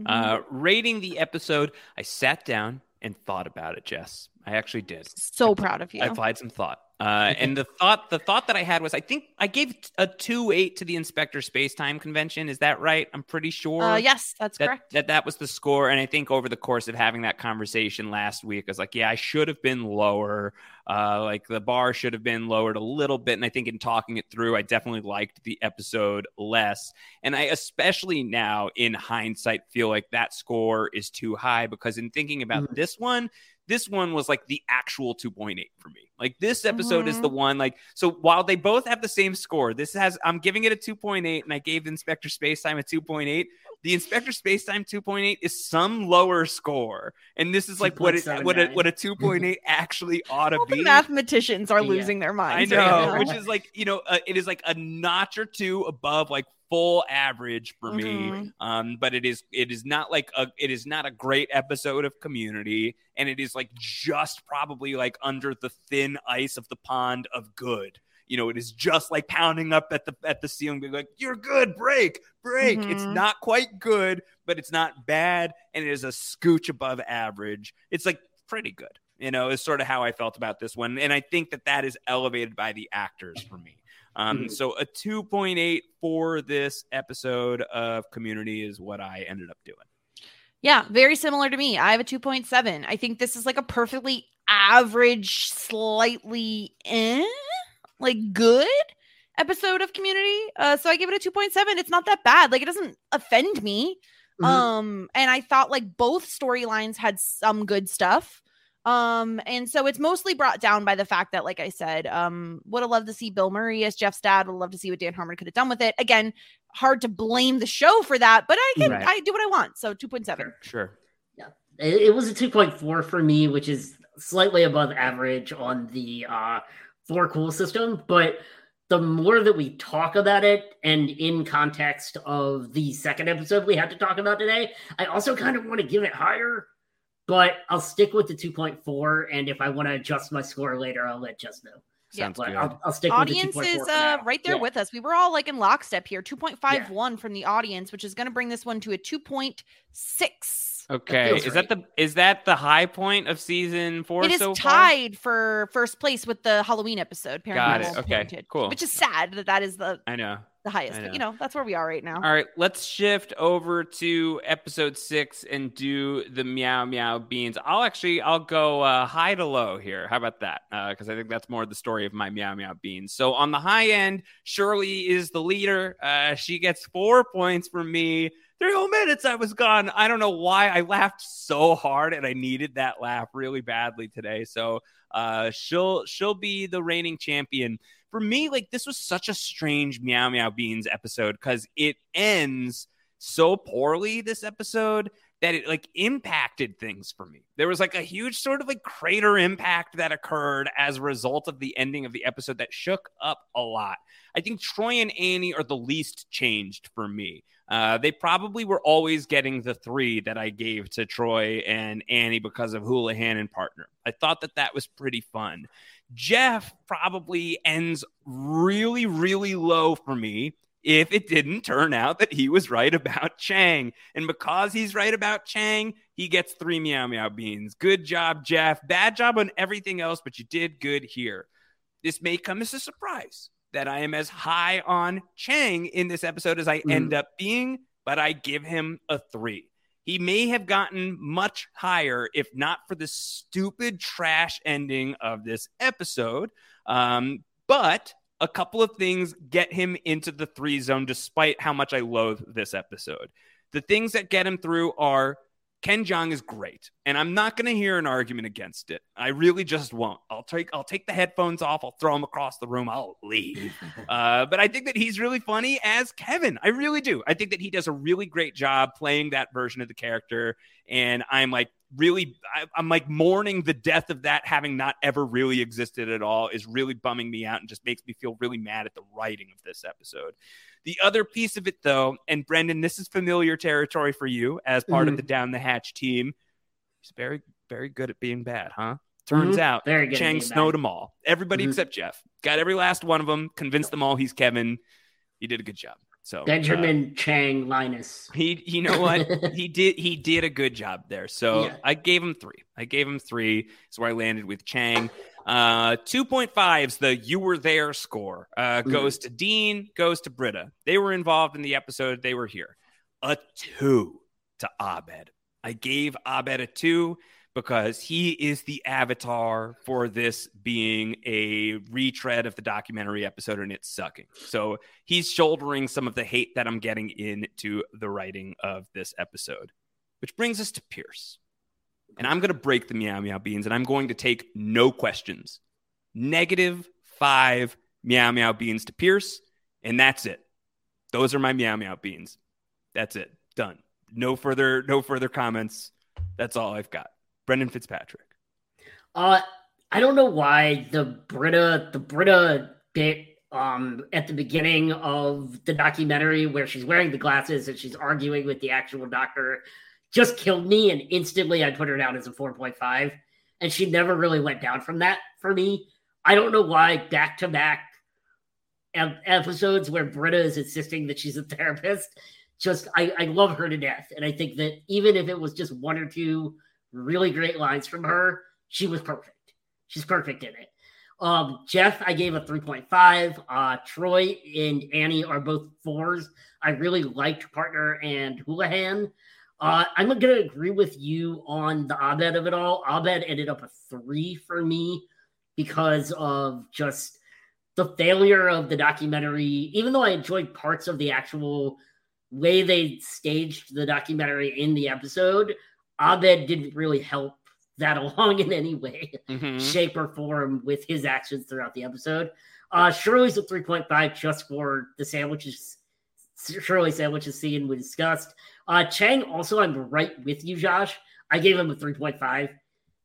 Mm-hmm. Uh rating the episode, I sat down and thought about it, Jess. I actually did. So proud of you. I applied some thought. Uh, and the thought the thought that I had was I think I gave a two eight to the Inspector Space Time Convention. Is that right? I'm pretty sure. Uh, yes, that's that, correct. That that was the score. And I think over the course of having that conversation last week, I was like, yeah, I should have been lower. Uh, like the bar should have been lowered a little bit. And I think in talking it through, I definitely liked the episode less. And I especially now in hindsight feel like that score is too high because in thinking about this one, this one was like the actual 2.8 for me. Like this episode is Mhm. the one like so while they both have the same score, this has I'm giving it a 2.8 and I gave Inspector Spacetime a 2.8. The Inspector Spacetime 2.8 is some lower score. And this is like what it what a what a 2.8 actually ought to be. the mathematicians are losing their minds. I know, right which is like you know, uh, it is like a notch or two above like full average for me. Mhm. Um, but it is it is not like a it is not a great episode of Community, and it is like just probably like under the thin ice of the pond of good. You know, it is just like pounding up at the at the ceiling, being like, "You're good, break, break." It's Mhm. not quite good, but it's not bad, and it is a scooch above average. It's like pretty good. You know, is sort of how I felt about this one, and I think that that is elevated by the actors for me. Um, Mhm. So a 2.8 for this episode of Community is what I ended up doing. Yeah, very similar to me. I have a 2.7. I think this is like a perfectly average, slightly eh, like good episode of Community. Uh, so I give it a 2.7. It's not that bad. Like it doesn't offend me. Mhm. Um, and I thought like both storylines had some good stuff. Um, and so it's mostly brought down by the fact that, like I said, um, would have loved to see Bill Murray as Jeff's dad. Would love to see what Dan Harmon could have done with it. Again, hard to blame the show for that, but I can Right. I do what I want. So 2.7. Sure. It, it was a 2.4 for me, which is slightly above average on the uh, four cool system. But the more that we talk about it, and in context of the second episode we had to talk about today, I also kind of want to give it higher. But I'll stick with the 2.4, and if I want to adjust my score later, I'll let Jess know. Yeah. Sounds But good. I'll, I'll stick audience with the 2.4 is uh, right there Yeah. with us. We were all like in lockstep here. 2.51 from the audience, which is going to bring this one to a 2.6. Okay. feels Is that the is that the high point of season four It is so far? tied for first place with the Halloween episode. Got it. Okay, Haunted, cool. Which is sad that that is the I know. the highest. I But you know, that's where we are right now. All right, let's shift over to episode six and do the meow meow beans. I'll actually I'll go uh, high to low here. How about that? Because I think that's more the story of my meow meow beans. So on the high end, Shirley is the leader. Uh, she gets four points from me. Three whole minutes I was gone. I don't know why I laughed so hard and I needed that laugh really badly today. So uh, she'll she'll be the reigning champion for me, like this was such a strange Meow Meow Beans episode because it ends so poorly this episode that it like impacted things for me. There was like a huge sort of like crater impact that occurred as a result of the ending of the episode that shook up a lot. I think Troy and Annie are the least changed for me. Uh, they probably were always getting the three that I gave to Troy and Annie because of Houlihan and partner. I thought that that was pretty fun. Jeff probably ends really, really low for me if it didn't turn out that he was right about Chang. And because he's right about Chang, he gets three meow meow beans. Good job, Jeff. Bad job on everything else, but you did good here. This may come as a surprise that I am as high on Chang in this episode as I end up being, but I give him a three. He may have gotten much higher if not for the stupid trash ending of this episode. Um, but a couple of things get him into the three zone despite how much I loathe this episode. The things that get him through are Ken Jeong is great, and I'm not going to hear an argument against it. I really just won't. I'll take I'll take the headphones off. I'll throw them across the room. I'll leave. Uh, but I think that he's really funny as Kevin. I really do. I think that he does a really great job playing that version of the character, and I'm like really I, I'm like mourning the death of that having not ever really existed at all is really bumming me out and just makes me feel really mad at the writing of this episode. The other piece of it, though, and Brendan, this is familiar territory for you as part of Mhm. the Down the Hatch team. He's very, very good at being bad, huh? Turns Mhm. out Very good Chang snowed bad. them all. Everybody Mhm. except Jeff. Got every last one of them, convinced them all he's Kevin. He did a good job. So uh, Benjamin Chang Linus. he, you know what? he did. He did a good job there. So Yeah. I gave him three. I gave him three. That's where I landed with Chang. Uh, two point fives. The you were there score uh, Mm. goes to Dean. Goes to Britta. They were involved in the episode. They were here. A two to Abed. I gave Abed a two because he is the avatar for this being a retread of the documentary episode and it's sucking. So he's shouldering some of the hate that I'm getting into the writing of this episode. Which brings us to Pierce. And I'm going to break the meow meow beans and I'm going to take no questions. Negative five meow meow beans to Pierce. And that's it. Those are my meow meow beans. That's it. Done. No further, no further comments. That's all I've got. Brendan Fitzpatrick. Uh, I don't know why the Britta, the Britta bit um at the beginning of the documentary where she's wearing the glasses and she's arguing with the actual doctor just killed me and instantly I put her down as a 4.5 and she never really went down from that for me. I don't know why back to back episodes where Britta is insisting that she's a therapist. Just I, I love her to death. And I think that even if it was just one or two really great lines from her, she was perfect. She's perfect in it. Um, Jeff, I gave a 3.5. Uh, Troy and Annie are both fours. I really liked Partner and Houlihan. Uh, I'm going to agree with you on the Abed of it all. Abed ended up a three for me because of just the failure of the documentary. Even though I enjoyed parts of the actual way they staged the documentary in the episode, Abed didn't really help that along in any way, Mhm. shape, or form with his actions throughout the episode. Uh, Shirley's a 3.5 just for the sandwiches. Shirley sandwiches scene we discussed. Uh, Chang, also, I'm right with you, Josh. I gave him a 3.5,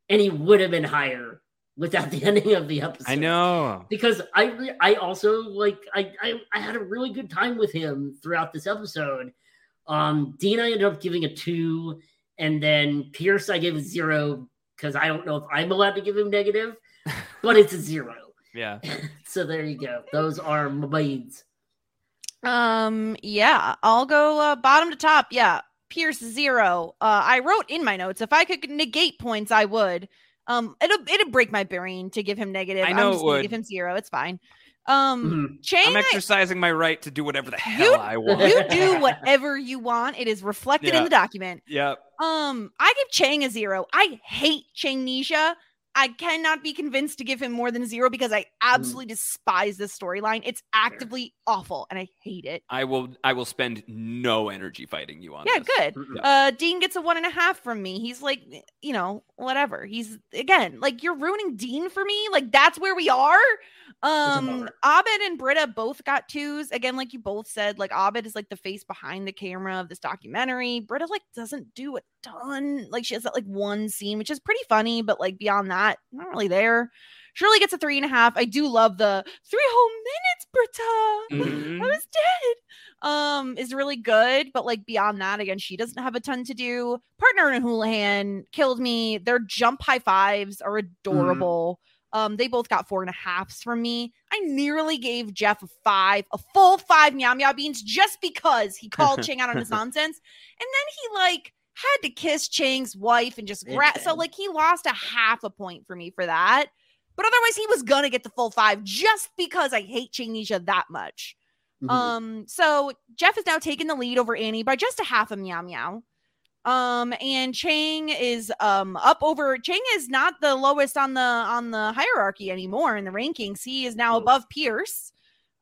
and he would have been higher without the ending of the episode I know. because I I also like I, I I had a really good time with him throughout this episode. Um, Dean I ended up giving a two, and then Pierce I gave a zero because I don't know if I'm allowed to give him negative, but it's a zero. Yeah. So there you go. Those are my beans. Um, yeah, I'll go uh, bottom to top. Yeah, Pierce zero. Uh, I wrote in my notes if I could negate points, I would. Um, it'll it'll break my brain to give him negative. I know I'm just gonna would. give him zero. It's fine. Um, Chang, I'm I- exercising my right to do whatever the hell I want. you do whatever you want. It is reflected Yeah. in the document. Yep. Um, I give Chang a zero. I hate Changnesia. I cannot be convinced to give him more than zero because I absolutely despise this storyline. It's actively awful and I hate it. I will. I will spend no energy fighting you on. This. Yeah, this. good. Yeah. Uh, Dean gets a one and a half from me. He's like, you know, whatever. He's again like you're ruining Dean for me. Like that's where we are. Um, Abed and Britta both got twos. Again, like you both said, like Abed is like the face behind the camera of this documentary. Britta like doesn't do a ton. Like she has that like one scene, which is pretty funny, but like beyond that, not really there. Shirley gets a three and a half. I do love the three whole minutes, Britta. Mhm. I was dead. Um, is really good, but like beyond that, again, she doesn't have a ton to do. Partner and Houlihan killed me. Their jump high fives are adorable. Um, they both got four and a halfs from me. I nearly gave Jeff a five, a full five meow meow beans just because he called Chang out on his nonsense. And then he like had to kiss Chang's wife and just grab. So like he lost a half a point for me for that. But otherwise, he was gonna get the full five just because I hate Changnesia that much. Mhm. Um, so Jeff is now taking the lead over Annie by just a half a meow meow. Um, and Chang is um up over Chang is not the lowest on the on the hierarchy anymore in the rankings. He is now above Pierce.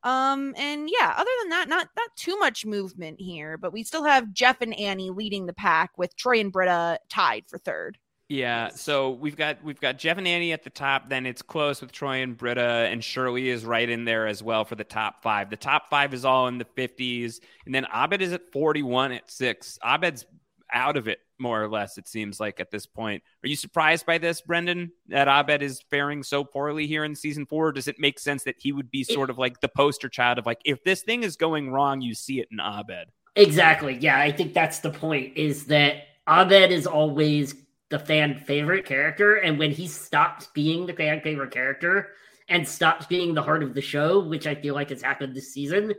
Um, and yeah, other than that, not not too much movement here, but we still have Jeff and Annie leading the pack with Troy and Britta tied for third. Yeah, so we've got we've got Jeff and Annie at the top. Then it's close with Troy and Britta, and Shirley is right in there as well for the top five. The top five is all in the fifties, and then Abed is at forty-one at six. Abed's out of it more or less. It seems like at this point. Are you surprised by this, Brendan? That Abed is faring so poorly here in season four? Does it make sense that he would be sort of like the poster child of like if this thing is going wrong, you see it in Abed? Exactly. Yeah, I think that's the point is that Abed is always the fan favorite character. And when he stops being the fan favorite character and stops being the heart of the show, which I feel like has happened this season,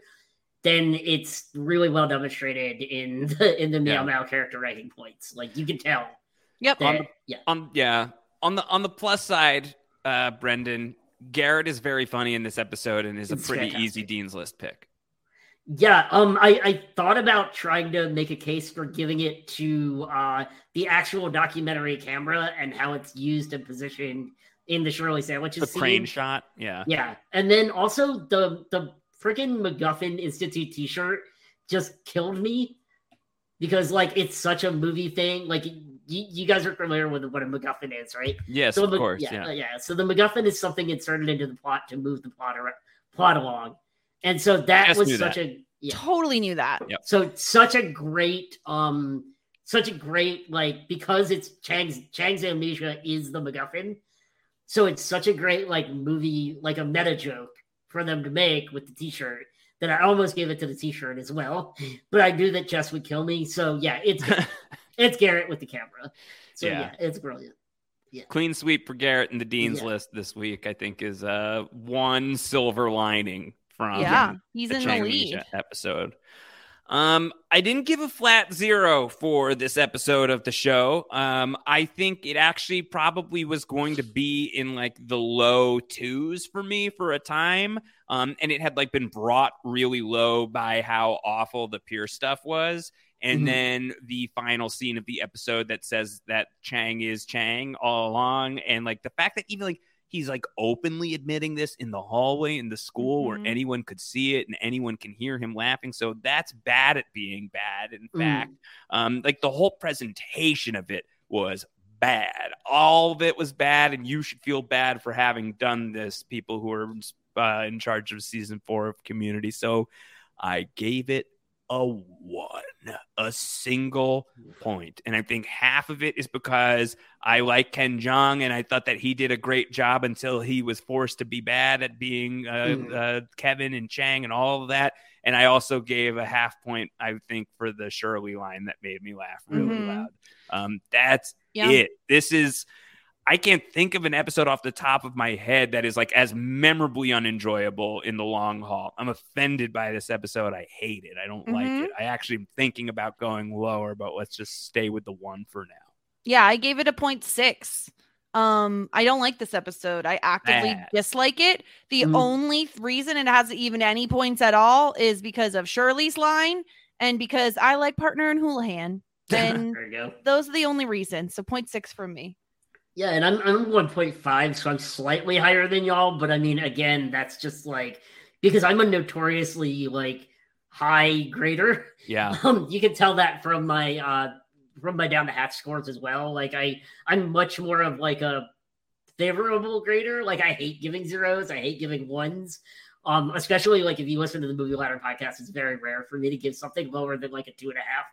then it's really well demonstrated in the in the Meow Yeah. Meow character ranking points. Like you can tell. Yep. that- On the- yeah. Um, yeah. On the on the plus side, uh, Brendan Garrett is very funny in this episode and is a pretty fantastic. easy Dean's List pick. Yeah, um, I, I thought about trying to make a case for giving it to uh, the actual documentary camera and how it's used and positioned in the Shirley sandwiches. The scene. crane shot, yeah, Yeah, and then also the the freaking MacGuffin Institute T-shirt just killed me because like it's such a movie thing. Like you, you guys are familiar with what a MacGuffin is, right? Yes, So of the- course, Yeah, yeah. uh, yeah. So the MacGuffin is something inserted into the plot to move the plot ar- plot along, and so that Just was such that. a yeah. Totally knew that. Yep. So such a great, um, such a great like because it's Chang's Chang's amnesia is the MacGuffin, so it's such a great like movie like a meta joke for them to make with the T-shirt that I almost gave it to the T-shirt as well, but I knew that Jess would kill me. So yeah, it's it's Garrett with the camera. So Yeah. yeah, it's brilliant. Yeah. Clean sweep for Garrett in the Dean's Yeah. List this week. I think is uh one silver lining from Yeah, he's the in the lead. episode. Um, I didn't give a flat zero for this episode of the show. Um, I think it actually probably was going to be in like the low twos for me for a time. Um, and it had like been brought really low by how awful the Pierce stuff was. And Mhm. then the final scene of the episode that says that Chang is Chang all along. And like the fact that even like he's like openly admitting this in the hallway in the school where Mhm. anyone could see it and anyone can hear him laughing. So that's bad at being bad. In Mm. fact, um, like the whole presentation of it was bad. All of it was bad, and you should feel bad for having done this. People who are uh, in charge of season four of Community. So I gave it a one, a single point. And I think half of it is because I like Ken Jeong and I thought that he did a great job until he was forced to be bad at being uh, Mhm. uh, Kevin and Chang and all of that. And I also gave a half point, I think, for the Shirley line that made me laugh really Mhm. loud. Um, that's Yeah. it. This is. I can't think of an episode off the top of my head that is like as memorably unenjoyable in the long haul. I'm offended by this episode. I hate it. I don't like Mhm. it. I actually am thinking about going lower, but let's just stay with the one for now. Yeah, I gave it a point six. Um, I don't like this episode. I actively Bad. dislike it. The Mhm. only reason it has even any points at all is because of Shirley's line and because I like partner and Houlihan. And There you go. those are the only reasons. So point six from me. Yeah, and I'm I'm 1.5, so I'm slightly higher than y'all. But I mean, again, that's just like because I'm a notoriously like high grader. Yeah. Um, you can tell that from my uh from my down the Hatch scores as well. Like I I'm much more of like a favorable grader. Like I hate giving zeros. I hate giving ones. Um, especially like if you listen to the movie ladder podcast, it's very rare for me to give something lower than like a two and a half.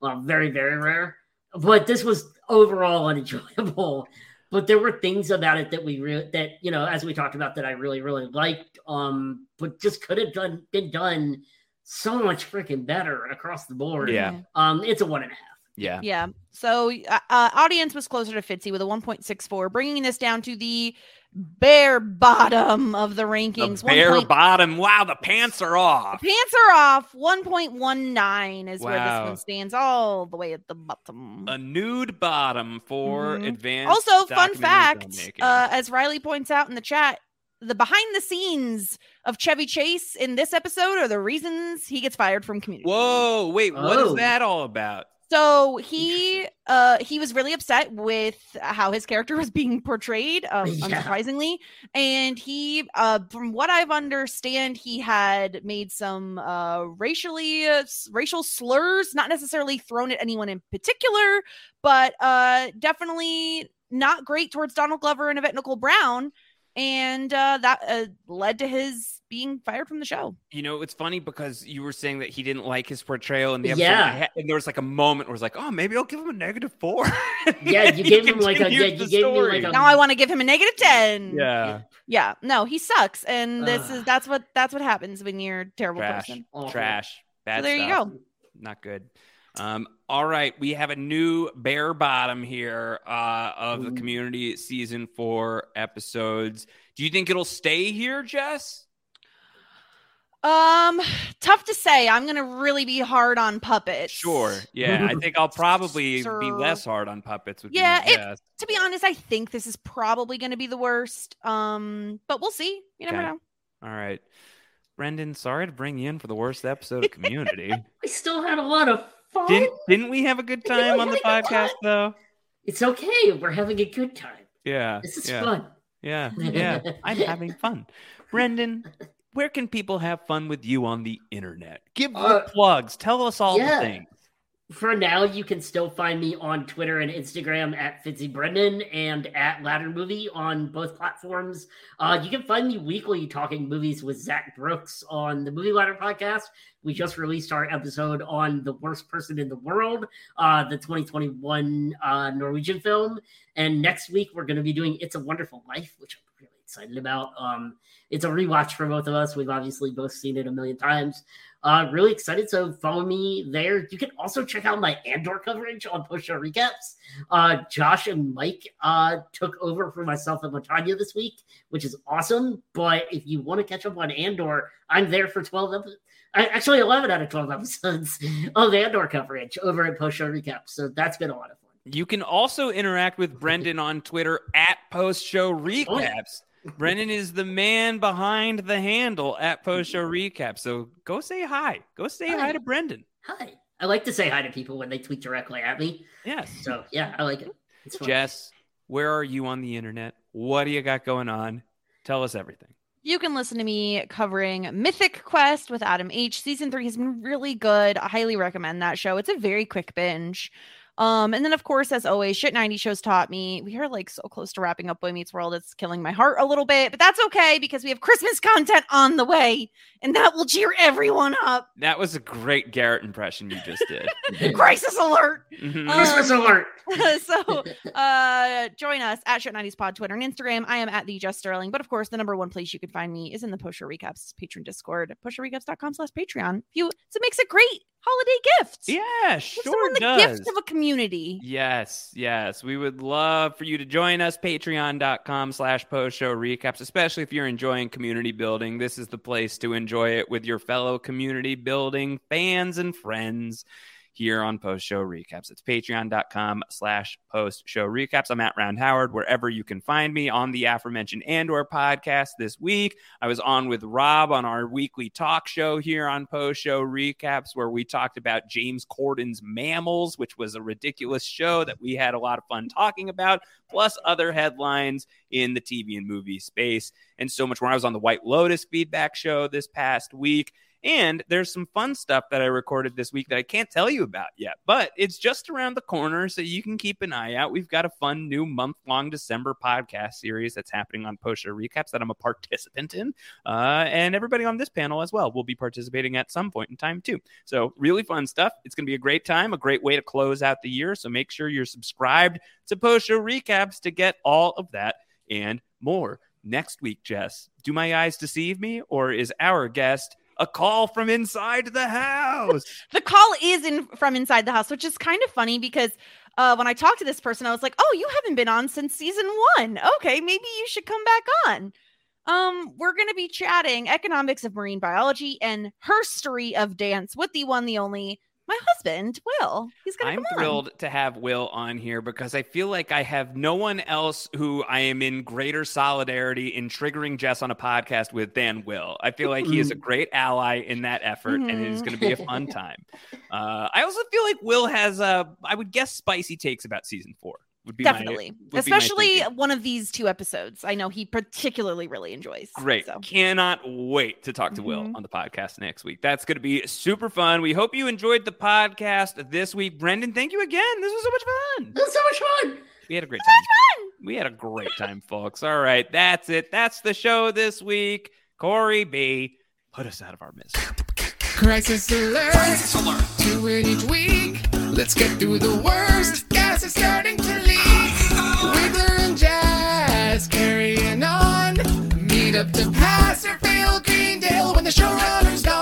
Well, very, very rare. But this was overall unenjoyable. But there were things about it that we re- that you know, as we talked about, that I really, really liked. Um, but just could have done been done so much freaking better across the board. Yeah. Um, it's a one and a half. Yeah. Yeah. So uh, uh, audience was closer to Fitzy with a 1.64, bringing this down to the bare bottom of the The rankings. bare One point- bottom. Wow, the pants are off. Pants are off. 1.19 is where this one stands, all the way at the bottom. A nude bottom for Mhm. advanced. Also, fun documentary fact, uh, as Riley points out in the chat, the behind the scenes of Chevy Chase in this episode are the reasons he gets fired from community. Whoa, wait, what is Oh. that all about? So he uh he was really upset with how his character was being portrayed, um, Yeah. unsurprisingly. And he uh from what I've understand, he had made some uh racially uh, racial slurs, not necessarily thrown at anyone in particular, but uh definitely not great towards Donald Glover and Yvette Nicole Brown. And uh that uh, led to his being fired from the show. You know, it's funny because you were saying that he didn't like his portrayal in the episode. Yeah. I ha- And there was like a moment where it was like, oh, maybe I'll give him a negative four. Yeah, you gave him like a yeah, you the gave me like a Now I want to give him a negative 10. Yeah. Yeah, no, he sucks, and this Ugh. is that's what that's what happens when you're a terrible Trash. person. awful. Trash. Bad there you go. Not good. Um, all right, we have a new bare bottom here uh, of the community season four episodes. Do you think it'll stay here, Jess? Um, tough to say. I'm gonna really be hard on puppets. Sure. Yeah, I think I'll probably be less hard on puppets. Would Yeah, be it- To be honest, I think this is probably gonna be the worst. Um, but we'll see. You never Okay. know. All right, Brendan. Sorry to bring you in for the worst episode of Community. We still had a lot of fun. didn't didn't we have a good time on the had a good podcast though? It's okay. We're having a good time. Yeah. This is yeah. fun. Yeah, yeah, I'm having fun. Brendan, where can people have fun with you on the internet? Give the Uh, plugs. Tell us all yeah. the things. For now, you can still find me on Twitter and Instagram at Fitzy Brendan and at Ladder Movie on both platforms. Uh, you can find me weekly talking movies with Zach Brooks on the Movie Ladder podcast. We just released our episode on the worst person in the world, uh, the 2021 uh, Norwegian film. And next week, we're going to be doing It's a Wonderful Life, which I'm really excited about. Um, it's a rewatch for both of us. We've obviously both seen it a million times. Uh, really excited. So follow me there. You can also check out my Andor coverage on post show recaps. Uh, Josh and Mike uh, took over for myself and Latanya this week, which is awesome. But if you want to catch up on Andor, I'm there for 12 episodes. Actually, 11 out of 12 episodes of Andor coverage over at post show recaps. So that's been a lot of fun. You can also interact with Brendan on Twitter at Post Show Recaps. Oh, yeah. Brendan is the man behind the handle at Post Show Recap. So go say hi. Go say hi, Hi. to Brendan. Hi. I like to say hi to people when they tweet directly at me. Yes. So yeah, I like it. It's fun. Jess, where are you on the internet? What do you got going on? Tell us everything. You can listen to me covering Mythic Quest with Adam H. Season three has been really good. I highly recommend that show. It's a very quick binge. Um, and then of course, as always, shit 90 shows taught me. We are like so close to wrapping up Boy Meets World. It's killing my heart a little bit, but that's okay because we have Christmas content on the way, and that will cheer everyone up. That was a great Garrett impression you just did. Crisis alert! Mhm. Uh, Christmas alert. so uh join us at shit 90s pod twitter and instagram i am at the just sterling but of course the number one place you can find me is in the post show recaps patreon discord postshowrecaps.com slash patreon if you so it makes it great holiday gift yeah, Give sure the does. gift of a community Yes, yes. We would love for you to join us. Patreon.com slash post show recaps, especially if you're enjoying community building. This is the place to enjoy it with your fellow community building fans and friends here on post show recaps. It's patreon.com slash post show recaps. I'm at Round Howard, wherever you can find me on the aforementioned Andor podcast this week. I was on with Rob on our weekly talk show here on post show recaps, where we talked about James Corden's Mammals, which was a ridiculous show that we had a lot of fun talking about, plus other headlines in the TV and movie space, and so much more. I was on the White Lotus feedback show this past week. And there's some fun stuff that I recorded this week that I can't tell you about yet, but it's just around the corner, so you can keep an eye out. We've got a fun new month long December podcast series that's happening on Post Show Recaps that I'm a participant in. Uh, and everybody on this panel as well will be participating at some point in time, too. So, really fun stuff. It's going to be a great time, a great way to close out the year. So, make sure you're subscribed to Post Show Recaps to get all of that and more. Next week, Jess, do my eyes deceive me, or is our guest a call from inside the house? the call is in from inside the house which is kind of funny because uh, when I talked to this person, I was like, "Oh, you haven't been on since season one. Okay, maybe you should come back on." Um, we're going to be chatting economics of marine biology and herstory of dance with the one, the only, my husband, Will. He's going to I'm come thrilled to have Will on here because I feel like I have no one else who I am in greater solidarity in triggering Jess on a podcast with than Will. I feel like he is a great ally in that effort, and it is going to be a fun time. Uh, I also feel like Will has, uh, I would guess, spicy takes about season four. Would be my- Definitely, would be my especially thinking. one of these two episodes. I know he particularly really enjoys. Great. So. Cannot wait to talk to Will Mhm. on the podcast next week. That's going to be super fun. We hope you enjoyed the podcast this week. Brendan, thank you again. This was so much fun. This was so much fun. We had a great time. We had a great time, folks. All right. That's it. That's the show this week. Corey B, put us out of our misery. Crisis alert. Crisis alert. Two in each week. Let's get through the worst. Gas is starting to leak. Wigler and Jazz carrying on. Meet up to pass or fail Greendale when the showrunner's gone.